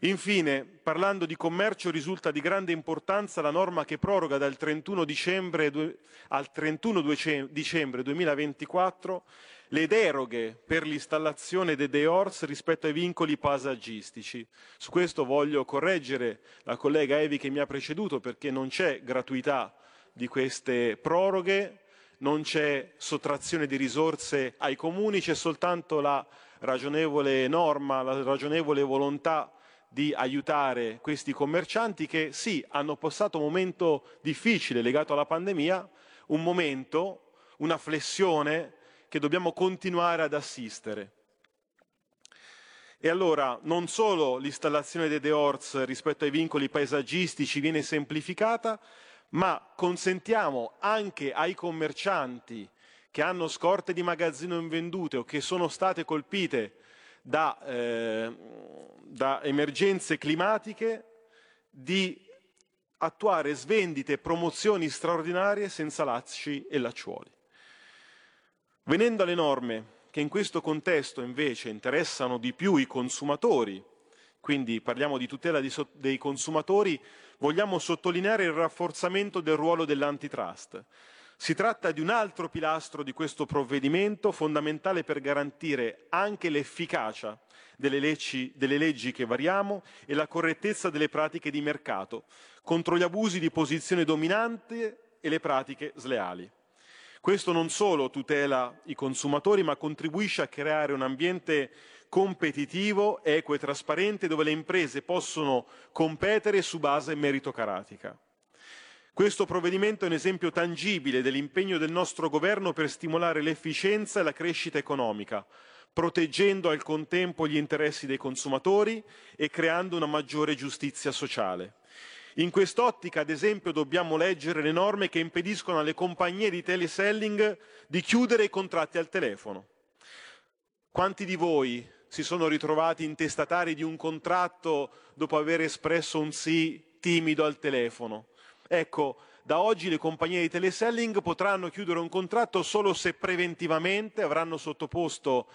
Infine, parlando di commercio, risulta di grande importanza la norma che proroga dal 31 dicembre al 31 dicembre 2024 le deroghe per l'installazione dei DEORS rispetto ai vincoli paesaggistici. Su questo voglio correggere la collega Evi che mi ha preceduto perché non c'è gratuità di queste proroghe, non c'è sottrazione di risorse ai comuni, c'è soltanto la ragionevole norma, la ragionevole volontà di aiutare questi commercianti che sì, hanno passato un momento difficile legato alla pandemia, un momento, una flessione che dobbiamo continuare ad assistere. E allora non solo l'installazione dei deorts rispetto ai vincoli paesaggistici viene semplificata, ma consentiamo anche ai commercianti che hanno scorte di magazzino invendute o che sono state colpite da, eh, da emergenze climatiche di attuare svendite e promozioni straordinarie senza lacci e lacciuoli. Venendo alle norme che in questo contesto invece interessano di più i consumatori, quindi parliamo di tutela dei consumatori, vogliamo sottolineare il rafforzamento del ruolo dell'antitrust. Si tratta di un altro pilastro di questo provvedimento fondamentale per garantire anche l'efficacia delle leggi, delle leggi, che variamo e la correttezza delle pratiche di mercato contro gli abusi di posizione dominante e le pratiche sleali. Questo non solo tutela i consumatori, ma contribuisce a creare un ambiente competitivo, equo e trasparente dove le imprese possono competere su base meritocratica. Questo provvedimento è un esempio tangibile dell'impegno del nostro governo per stimolare l'efficienza e la crescita economica, proteggendo al contempo gli interessi dei consumatori e creando una maggiore giustizia sociale. In quest'ottica, ad esempio, dobbiamo leggere le norme che impediscono alle compagnie di teleselling di chiudere i contratti al telefono. Quanti di voi si sono ritrovati intestatari di un contratto dopo aver espresso un sì timido al telefono? Ecco, da oggi le compagnie di teleselling potranno chiudere un contratto solo se preventivamente avranno sottoposto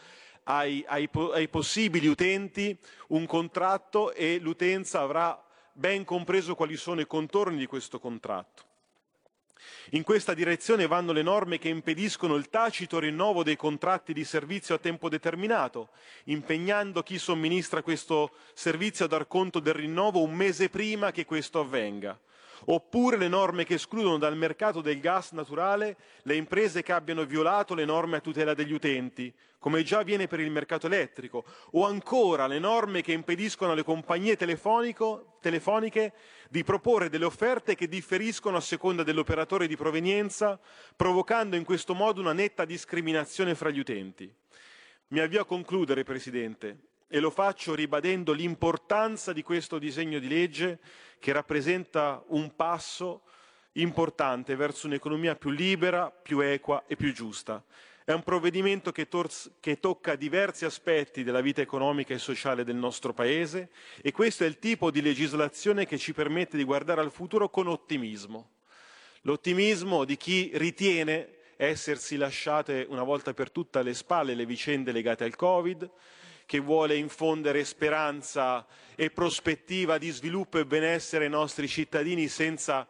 ai, ai, ai possibili utenti un contratto e l'utenza avrà ben compreso quali sono i contorni di questo contratto. In questa direzione vanno le norme che impediscono il tacito rinnovo dei contratti di servizio a tempo determinato, impegnando chi somministra questo servizio a dar conto del rinnovo un mese prima che questo avvenga oppure le norme che escludono dal mercato del gas naturale le imprese che abbiano violato le norme a tutela degli utenti, come già avviene per il mercato elettrico, o ancora le norme che impediscono alle compagnie telefoniche di proporre delle offerte che differiscono a seconda dell'operatore di provenienza, provocando in questo modo una netta discriminazione fra gli utenti. Mi avvio a concludere, Presidente, e lo faccio ribadendo l'importanza di questo disegno di legge che rappresenta un passo importante verso un'economia più libera, più equa e più giusta. È un provvedimento che, che, tocca diversi aspetti della vita economica e sociale del nostro Paese e questo è il tipo di legislazione che ci permette di guardare al futuro con ottimismo. L'ottimismo di chi ritiene essersi lasciate una volta per tutte alle spalle le vicende legate al Covid, che vuole infondere speranza e prospettiva di sviluppo e benessere ai nostri cittadini senza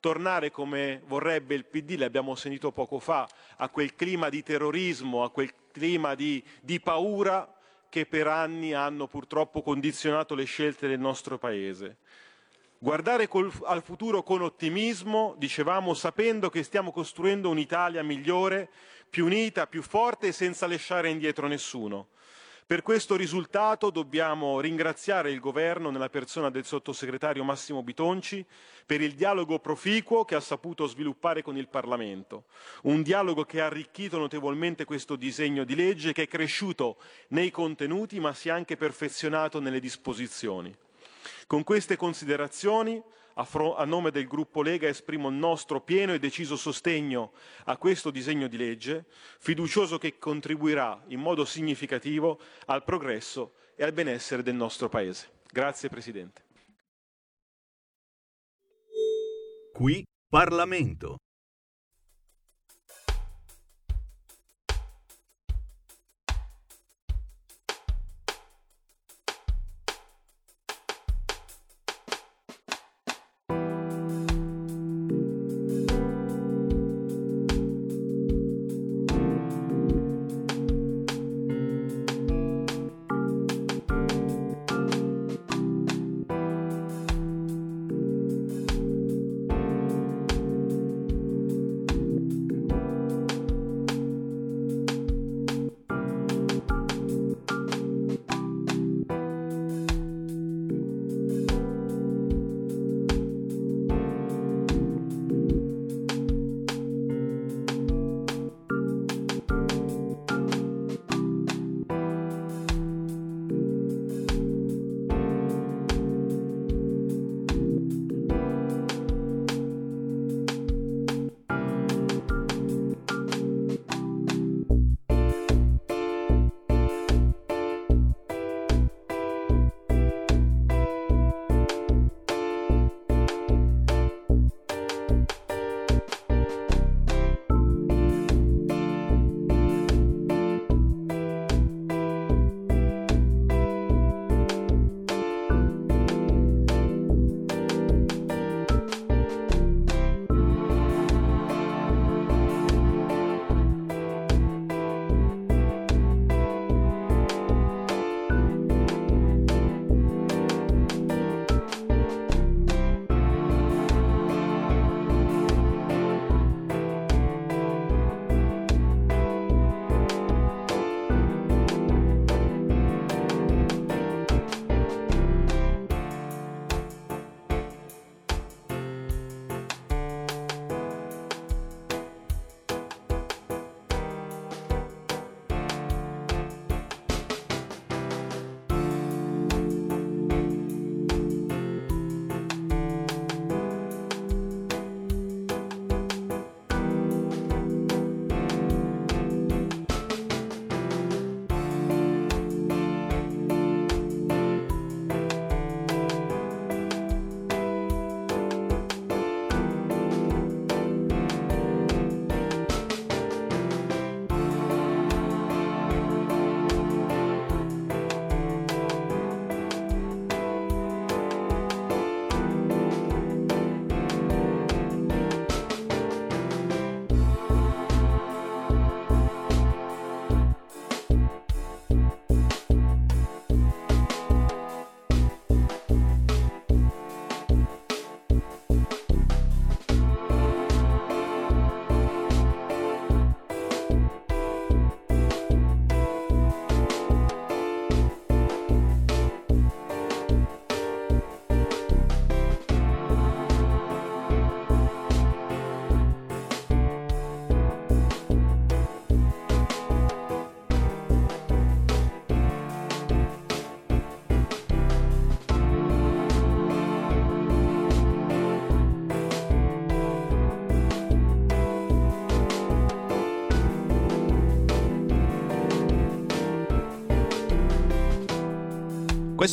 tornare come vorrebbe il PD, l'abbiamo sentito poco fa, a quel clima di terrorismo, a quel clima di, di paura che per anni hanno purtroppo condizionato le scelte del nostro Paese. Guardare col, al futuro con ottimismo, dicevamo, sapendo che stiamo costruendo un'Italia migliore, più unita, più forte e senza lasciare indietro nessuno. Per questo risultato dobbiamo ringraziare il Governo nella persona del sottosegretario Massimo Bitonci per il dialogo proficuo che ha saputo sviluppare con il Parlamento, un dialogo che ha arricchito notevolmente questo disegno di legge che è cresciuto nei contenuti ma si è anche perfezionato nelle disposizioni. Con queste considerazioni a, nome del gruppo Lega esprimo il nostro pieno e deciso sostegno a questo disegno di legge, fiducioso che contribuirà in modo significativo al progresso e al benessere del nostro Paese. Grazie Presidente. Qui Parlamento.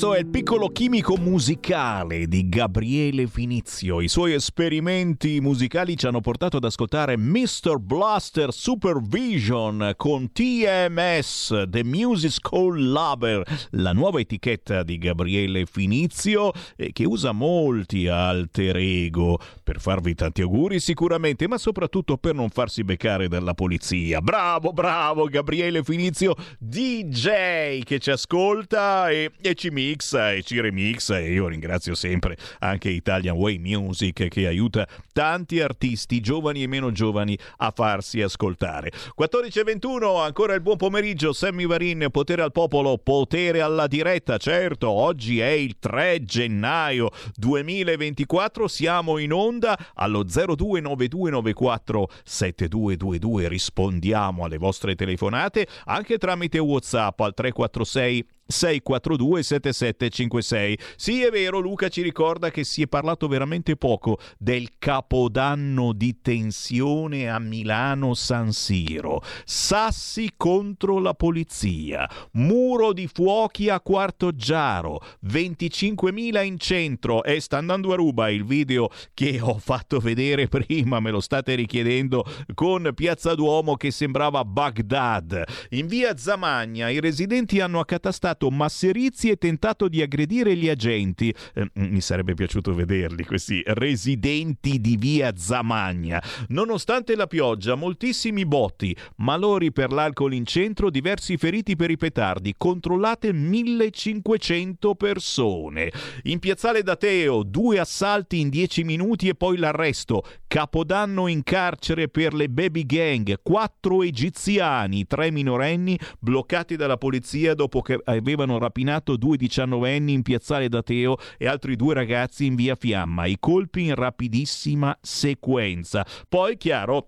Questo è il piccolo chimico musicale di Gabriele Finizio. I suoi esperimenti musicali ci hanno portato ad ascoltare Mr. Blaster Supervision con TMS, The Music School Label, la nuova etichetta di Gabriele Finizio eh, che usa molti alter ego per farvi tanti auguri sicuramente, ma soprattutto per non farsi beccare dalla polizia. Bravo, bravo Gabriele Finizio, DJ che ci ascolta e, e ci mixa e ci remixa e io ringrazio sempre anche Italian Way Music che aiuta tanti artisti giovani e meno giovani a farsi ascoltare. 14.21 ancora il buon pomeriggio. Sammy Varin potere al popolo potere alla diretta. Certo oggi è il 3 gennaio 2024 siamo in onda allo 029294 7222 rispondiamo alle vostre telefonate anche tramite Whatsapp al 346 642 7756. Sì, è vero, Luca ci ricorda che si è parlato veramente poco del capodanno di tensione a Milano San Siro. Sassi contro la polizia, muro di fuochi a Quarto Giaro, 25.000 in centro e sta andando a ruba il video che ho fatto vedere prima, me lo state richiedendo con Piazza Duomo che sembrava Baghdad. In via Zamagna i residenti hanno accatastato masserizi e tentato di aggredire gli agenti. Eh, mi sarebbe piaciuto vederli, questi residenti di via Zamagna. Nonostante la pioggia, moltissimi botti, malori per l'alcol in centro, diversi feriti per i petardi, controllate 1500 persone. In piazzale Dateo, due assalti in 10 minuti e poi l'arresto. Capodanno in carcere per le baby gang, quattro egiziani, tre minorenni bloccati dalla polizia dopo che avevano rapinato due diciannovenni in piazzale Dateo e altri due ragazzi in via Fiamma. I colpi in rapidissima sequenza. Poi, chiaro,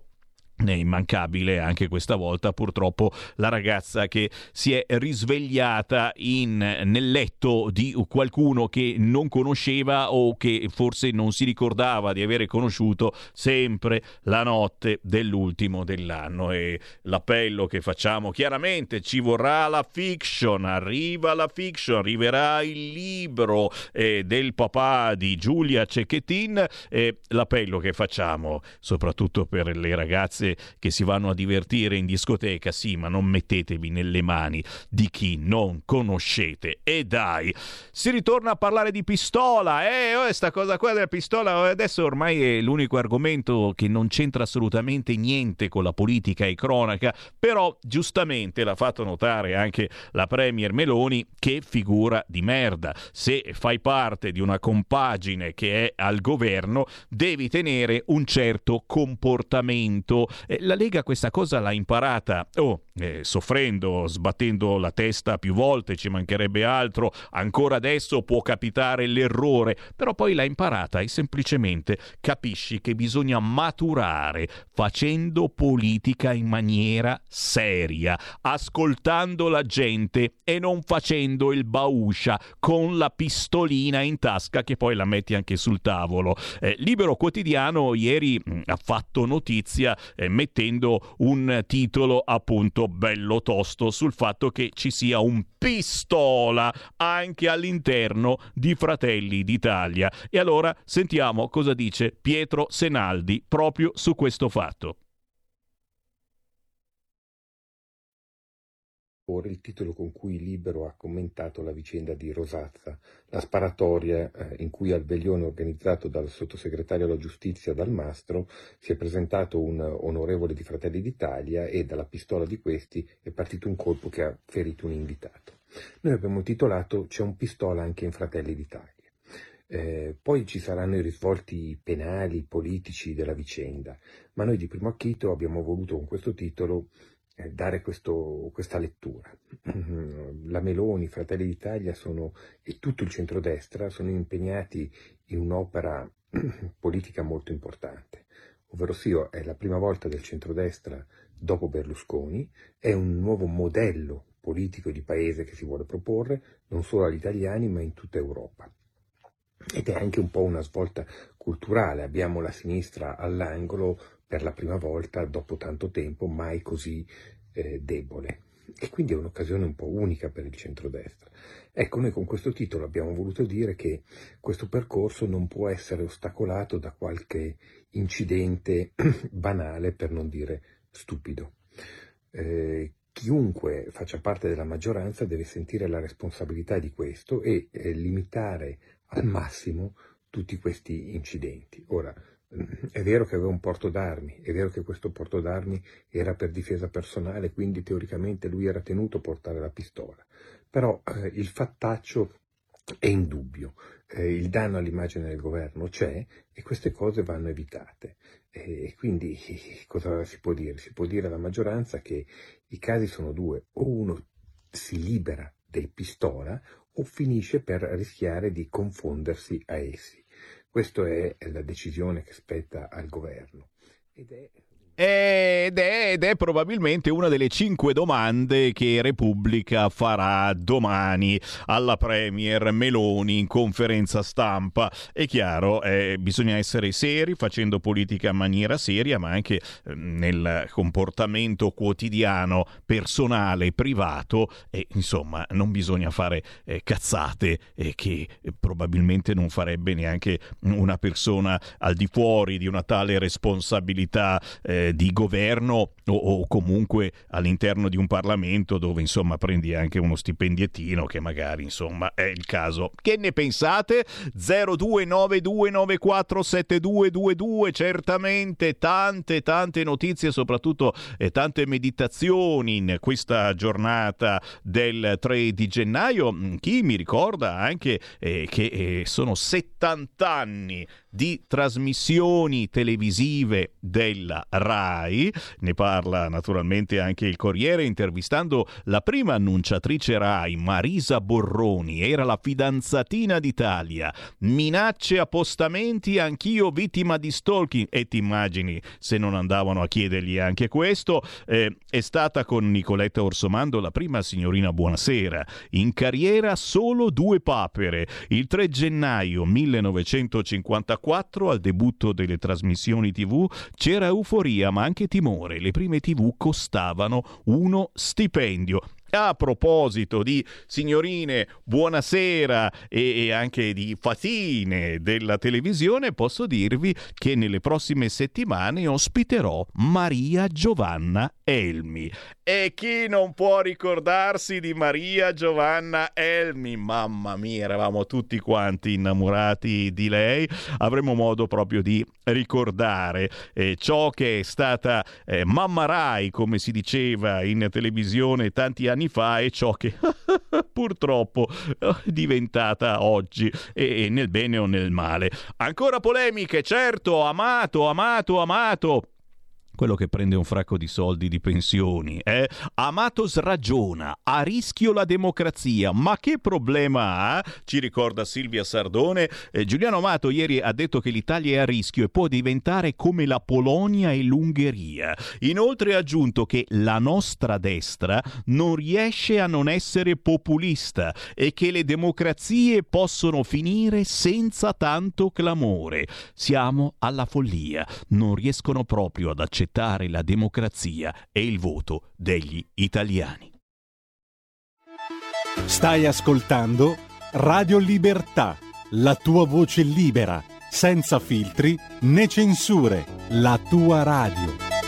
è immancabile anche questa volta purtroppo la ragazza che si è risvegliata in, nel letto di qualcuno che non conosceva o che forse non si ricordava di avere conosciuto sempre la notte dell'ultimo dell'anno. E l'appello che facciamo chiaramente ci vorrà la fiction arriva la fiction arriverà il libro eh, del papà di Giulia Cecchettin e l'appello che facciamo soprattutto per le ragazze ragazze che si vanno a divertire in discoteca, sì, ma non mettetevi nelle mani di chi non conoscete. E dai, si ritorna a parlare di pistola. Eh, oh, sta cosa qua della pistola oh, adesso ormai è l'unico argomento che non c'entra assolutamente niente con la politica e cronaca, però giustamente l'ha fatto notare anche la Premier Meloni che figura di merda. Se fai parte di una compagine che è al governo, devi tenere un certo comportamento la Lega questa cosa l'ha imparata, oh, eh, soffrendo, sbattendo la testa più volte, ci mancherebbe altro, ancora adesso può capitare l'errore, però poi l'ha imparata e semplicemente capisci che bisogna maturare facendo politica in maniera seria, ascoltando la gente e non facendo il bauscia con la pistolina in tasca che poi la metti anche sul tavolo. Eh, Libero Quotidiano ieri mh, ha fatto notizia eh, mettendo un titolo appunto bello tosto sul fatto che ci sia un pistola anche all'interno di Fratelli d'Italia. E allora sentiamo cosa dice Pietro Senaldi proprio su questo fatto. Il titolo con cui Libero ha commentato la vicenda di Rosazza, la sparatoria eh, in cui al veglione organizzato dal sottosegretario alla giustizia Dalmastro si è presentato un onorevole di Fratelli d'Italia e dalla pistola di questi è partito un colpo che ha ferito un invitato. Noi abbiamo titolato C'è un pistola anche in Fratelli d'Italia. Eh, poi ci saranno i risvolti penali, politici della vicenda, ma noi di primo acchito abbiamo voluto con questo titolo dare questo, questa lettura. La Meloni, Fratelli d'Italia sono, e tutto il centrodestra sono impegnati in un'opera politica molto importante, ovvero sia è la prima volta del centrodestra dopo Berlusconi, è un nuovo modello politico di paese che si vuole proporre non solo agli italiani ma in tutta Europa. Ed è anche un po' una svolta culturale, abbiamo la sinistra all'angolo per la prima volta dopo tanto tempo mai così eh, debole. e quindi è un'occasione un po' unica per il centrodestra. Ecco, noi con questo titolo abbiamo voluto dire che questo percorso non può essere ostacolato da qualche incidente banale, per non dire stupido. Eh, chiunque faccia parte della maggioranza deve sentire la responsabilità di questo e eh, limitare al massimo tutti questi incidenti. Ora, è vero che aveva un porto d'armi, è vero che questo porto d'armi era per difesa personale, quindi teoricamente lui era tenuto a portare la pistola, però eh, il fattaccio è indubbio, eh, il danno all'immagine del governo c'è e queste cose vanno evitate. E quindi cosa si può dire? Si può dire alla maggioranza che i casi sono due, o uno si libera del pistola o finisce per rischiare di confondersi a essi. Questa è la decisione che spetta al governo. Ed è ed è, probabilmente una delle cinque domande che Repubblica farà domani alla Premier Meloni in conferenza stampa. È chiaro, eh, bisogna essere seri facendo politica in maniera seria, ma anche eh, nel comportamento quotidiano, personale, privato. E insomma, non bisogna fare eh, cazzate che probabilmente non farebbe neanche una persona al di fuori di una tale responsabilità eh, di governo o, o, comunque all'interno di un Parlamento dove insomma prendi anche uno stipendiettino che magari insomma è il caso. Che ne pensate? 0292947222 certamente tante tante notizie soprattutto e tante meditazioni in questa giornata del 3 di gennaio. Chi mi ricorda anche eh, che eh, sono 70 anni di trasmissioni televisive della RAI. Ne parla naturalmente anche il Corriere intervistando la prima annunciatrice RAI, Marisa Borroni. Era la fidanzatina d'Italia. Minacce, appostamenti, anch'io vittima di stalking. E ti immagini se non andavano a chiedergli anche questo. Eh, è stata con Nicoletta Orsomando la prima signorina Buonasera. In carriera solo due papere. Il 3 gennaio 1954 2004, al debutto delle trasmissioni TV, c'era euforia ma anche timore. Le prime TV costavano uno stipendio. A proposito di signorine, buonasera e, anche di fatine della televisione, posso dirvi che nelle prossime settimane ospiterò Maria Giovanna Elmi. E chi non può ricordarsi di Maria Giovanna Elmi? Mamma mia, eravamo tutti quanti innamorati di lei. Avremo modo proprio di ricordare eh, ciò che è stata eh, Mamma Rai, come si diceva in televisione tanti anni fa, e ciò che purtroppo è diventata oggi, e, e nel bene o nel male. Ancora polemiche, certo, amato, amato, amato quello che prende un fracco di soldi di pensioni. Eh? Amatos ragiona, a rischio la democrazia, ma che problema ha? Ci ricorda Silvia Sardone. Eh, Giuliano Amato ieri ha detto che l'Italia è a rischio e può diventare come la Polonia e l'Ungheria. Inoltre ha aggiunto che la nostra destra non riesce a non essere populista e che le democrazie possono finire senza tanto clamore. Siamo alla follia, non riescono proprio ad accettare accettare la democrazia e il voto degli italiani. Stai ascoltando Radio Libertà, la tua voce libera, senza filtri né censure, la tua radio.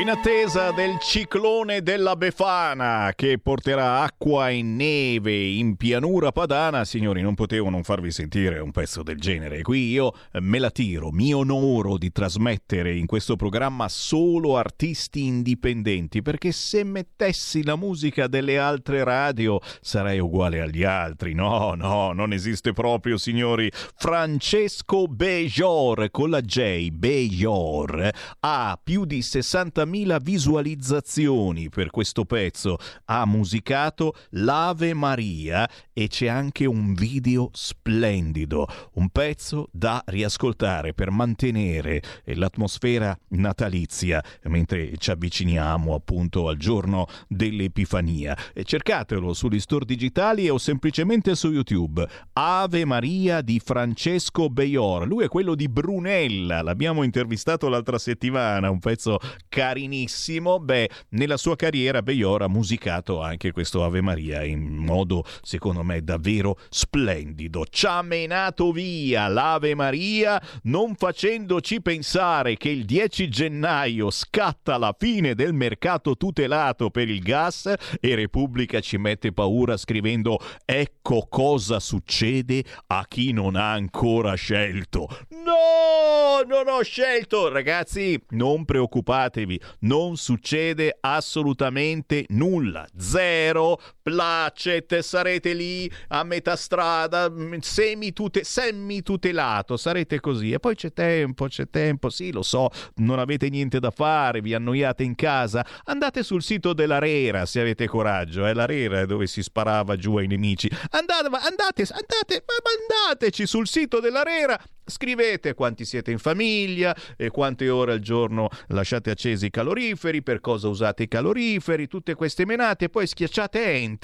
In attesa del ciclone della Befana che porterà acqua e neve in pianura padana, signori, non potevo non farvi sentire un pezzo del genere. Qui io me la tiro, mi onoro di trasmettere in questo programma solo artisti indipendenti, perché se mettessi la musica delle altre radio sarei uguale agli altri. No, no, non esiste proprio, signori. Francesco Bejor con la J, Bejor, ha più di 60 80.000 visualizzazioni per questo pezzo. Ha musicato l'Ave Maria e c'è anche un video splendido, un pezzo da riascoltare per mantenere l'atmosfera natalizia mentre ci avviciniamo appunto al giorno dell'Epifania. Cercatelo sugli store digitali o semplicemente su YouTube. Ave Maria di Francesco Beior. Lui è quello di Brunella, l'abbiamo intervistato l'altra settimana, un pezzo caro carinissimo. Beh, nella sua carriera Beior ha musicato anche questo Ave Maria in modo, secondo me, davvero splendido. Ci ha menato via l'Ave Maria non facendoci pensare che il 10 gennaio scatta la fine del mercato tutelato per il gas e Repubblica ci mette paura scrivendo ecco cosa succede a chi non ha ancora scelto. No, non ho scelto. Ragazzi, non preoccupatevi, non succede assolutamente nulla. Zero placet, sarete lì a metà strada, mm, semi-tute- semi-tutelato, sarete così. E poi c'è tempo, c'è tempo, sì, lo so, non avete niente da fare, vi annoiate in casa. Andate sul sito della Rera se avete coraggio, è eh? la Rera è dove si sparava giù ai nemici. Andate, andate, andate, andateci sul sito della Rera Scrivete quanti siete in famiglia e quante ore al giorno lasciate accesi i caloriferi, per cosa usate i caloriferi, tutte queste menate, poi schiacciate enter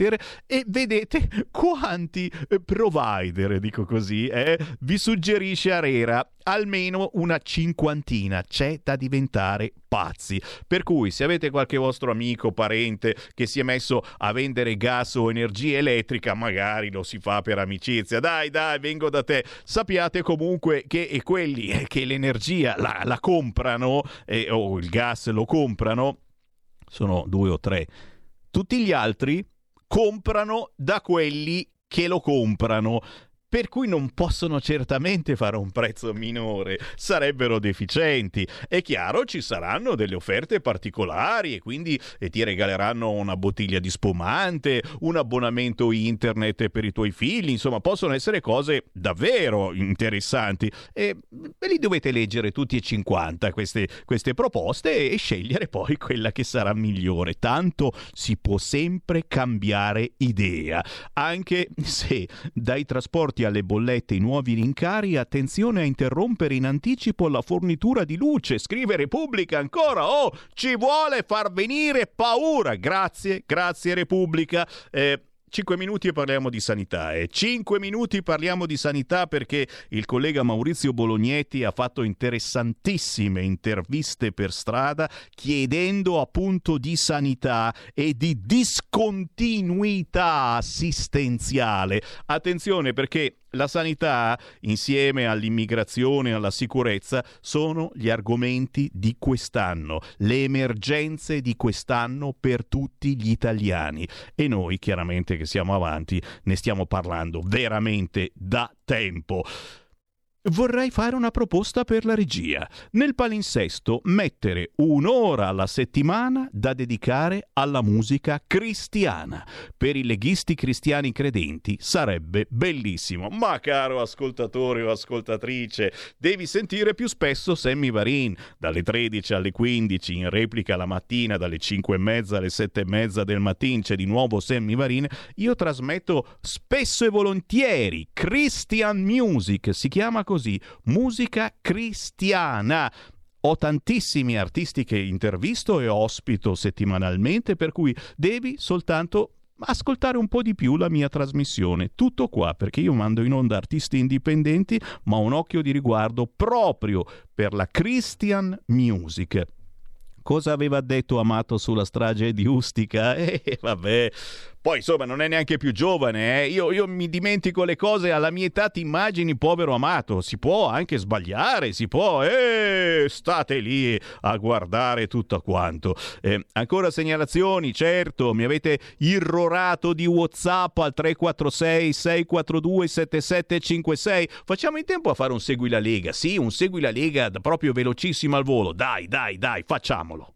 e vedete quanti eh, provider, dico così, eh, vi suggerisce Arera almeno una cinquantina. C'è da diventare pazzi. Per cui, se avete qualche vostro amico, parente che si è messo a vendere gas o energia elettrica, magari lo si fa per amicizia. Dai, dai, vengo da te. Sappiate comunque che quelli che l'energia la, la comprano eh, o il gas lo comprano sono due o tre. Tutti gli altri comprano da quelli che lo comprano per cui non possono certamente fare un prezzo minore, sarebbero deficienti. È chiaro, ci saranno delle offerte particolari e quindi e ti regaleranno una bottiglia di spumante, un abbonamento internet per i tuoi figli, insomma, possono essere cose davvero interessanti. E ve li dovete leggere tutti e 50 queste, queste proposte e scegliere poi quella che sarà migliore. Tanto si può sempre cambiare idea, anche se dai trasporti rispetto alle bollette i nuovi rincari, attenzione a interrompere in anticipo la fornitura di luce. Scrive Repubblica ancora. Oh, ci vuole far venire paura. Grazie, grazie Repubblica. Eh, 5 minuti e parliamo di sanità. E 5 minuti parliamo di sanità perché il collega Maurizio Bolognetti ha fatto interessantissime interviste per strada chiedendo appunto di sanità e di discontinuità assistenziale. Attenzione perché la sanità, insieme all'immigrazione e alla sicurezza, sono gli argomenti di quest'anno, le emergenze di quest'anno per tutti gli italiani. E noi, chiaramente che siamo avanti, ne stiamo parlando veramente da tempo. Vorrei fare una proposta per la regia. Nel palinsesto mettere un'ora alla settimana da dedicare alla musica cristiana. Per i leghisti cristiani credenti sarebbe bellissimo. Ma caro ascoltatore o ascoltatrice, devi sentire più spesso Sammy Varin dalle 13 alle 15, in replica la mattina dalle 5 e mezza alle 7 e mezza del mattino c'è di nuovo Sammy Varin. Io trasmetto spesso e volentieri Christian Music, si chiama così così, musica cristiana. Ho tantissimi artisti che intervisto e ospito settimanalmente, per cui devi soltanto ascoltare un po' di più la mia trasmissione. Tutto qua, perché io mando in onda artisti indipendenti, ma un occhio di riguardo proprio per la Christian Music. Cosa aveva detto Amato sulla strage di Ustica? Eh, vabbè, Poi insomma non è neanche più giovane, eh? io, io, mi dimentico le cose alla mia età, ti immagini povero amato, si può anche sbagliare, si può, eh, state lì a guardare tutto quanto. Eh, ancora segnalazioni, certo, mi avete irrorato di Whatsapp al 346 642 7756, facciamo in tempo a fare un segui la Lega, sì, un segui la Lega proprio velocissimo al volo, dai, dai, dai, facciamolo.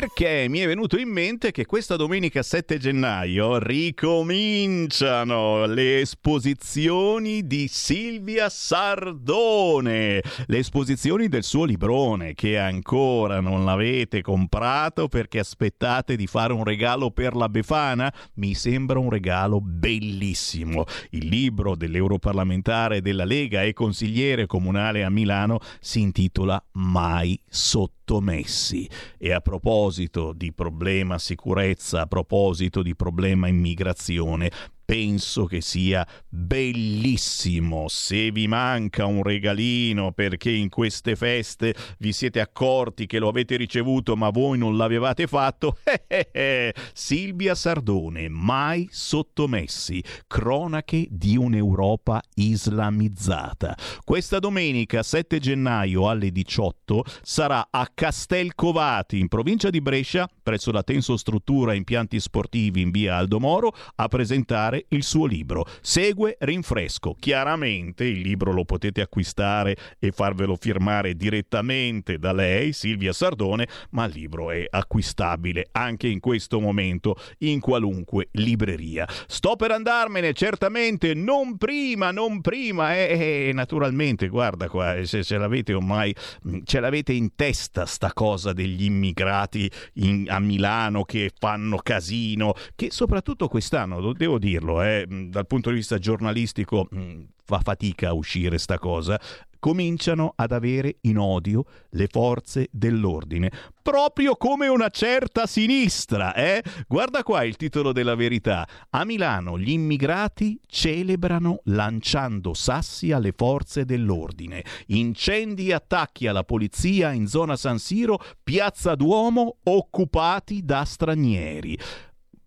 perché mi è venuto in mente che questa domenica 7 gennaio ricominciano le esposizioni di Silvia Sardone, le esposizioni del suo librone che ancora non l'avete comprato perché aspettate di fare un regalo per la Befana, mi sembra un regalo bellissimo. Il libro dell'europarlamentare della Lega e consigliere comunale a Milano si intitola Mai sotto sottomessi. E a proposito di problema sicurezza, a proposito di problema immigrazione, penso che sia bellissimo. Se vi manca un regalino perché in queste feste vi siete accorti che lo avete ricevuto ma voi non l'avevate fatto, eh, eh, eh. Silvia Sardone, mai sottomessi, cronache di un'Europa islamizzata. Questa domenica 7 gennaio alle 18 sarà a Castelcovati in provincia di Brescia, presso la Tenso Struttura Impianti Sportivi in via Aldomoro, a presentare il suo libro. Segue Rinfresco. Chiaramente il libro lo potete acquistare e farvelo firmare direttamente da lei, Silvia Sardone, ma il libro è acquistabile anche in questo momento in qualunque libreria. Sto per andarmene, certamente, non prima, non prima, e eh, eh, naturalmente, guarda qua, se ce l'avete ormai, ce l'avete in testa sta cosa degli immigrati in, a Milano che fanno casino, che soprattutto quest'anno, devo dirlo, dirlo, eh, dal punto di vista giornalistico fa fatica a uscire sta cosa, cominciano ad avere in odio le forze dell'ordine, proprio come una certa sinistra, eh? Guarda qua il titolo della verità. A Milano gli immigrati celebrano lanciando sassi alle forze dell'ordine. Incendi e attacchi alla polizia in zona San Siro, Piazza Duomo occupati da stranieri.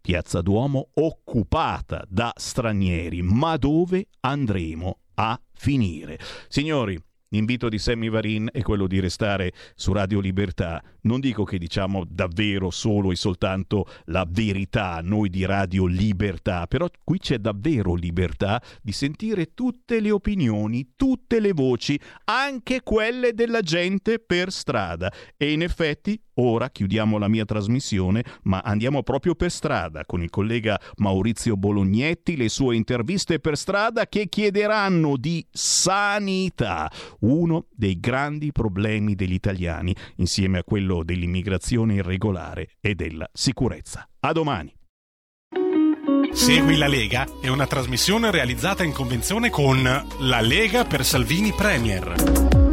Piazza Duomo occupata da stranieri, ma dove andremo a finire? Signori, L'invito di Sammy Varin è quello di restare su Radio Libertà. Non dico che diciamo davvero solo e soltanto la verità, noi di Radio Libertà, però qui c'è davvero libertà di sentire tutte le opinioni, tutte le voci, anche quelle della gente per strada. E in effetti ora chiudiamo la mia trasmissione, ma andiamo proprio per strada con il collega Maurizio Bolognetti, le sue interviste per strada che chiederanno di sanità uno dei grandi problemi degli italiani, insieme a quello dell'immigrazione irregolare e della sicurezza. A domani. Segui la Lega è una trasmissione realizzata in convenzione con La Lega per Salvini Premier.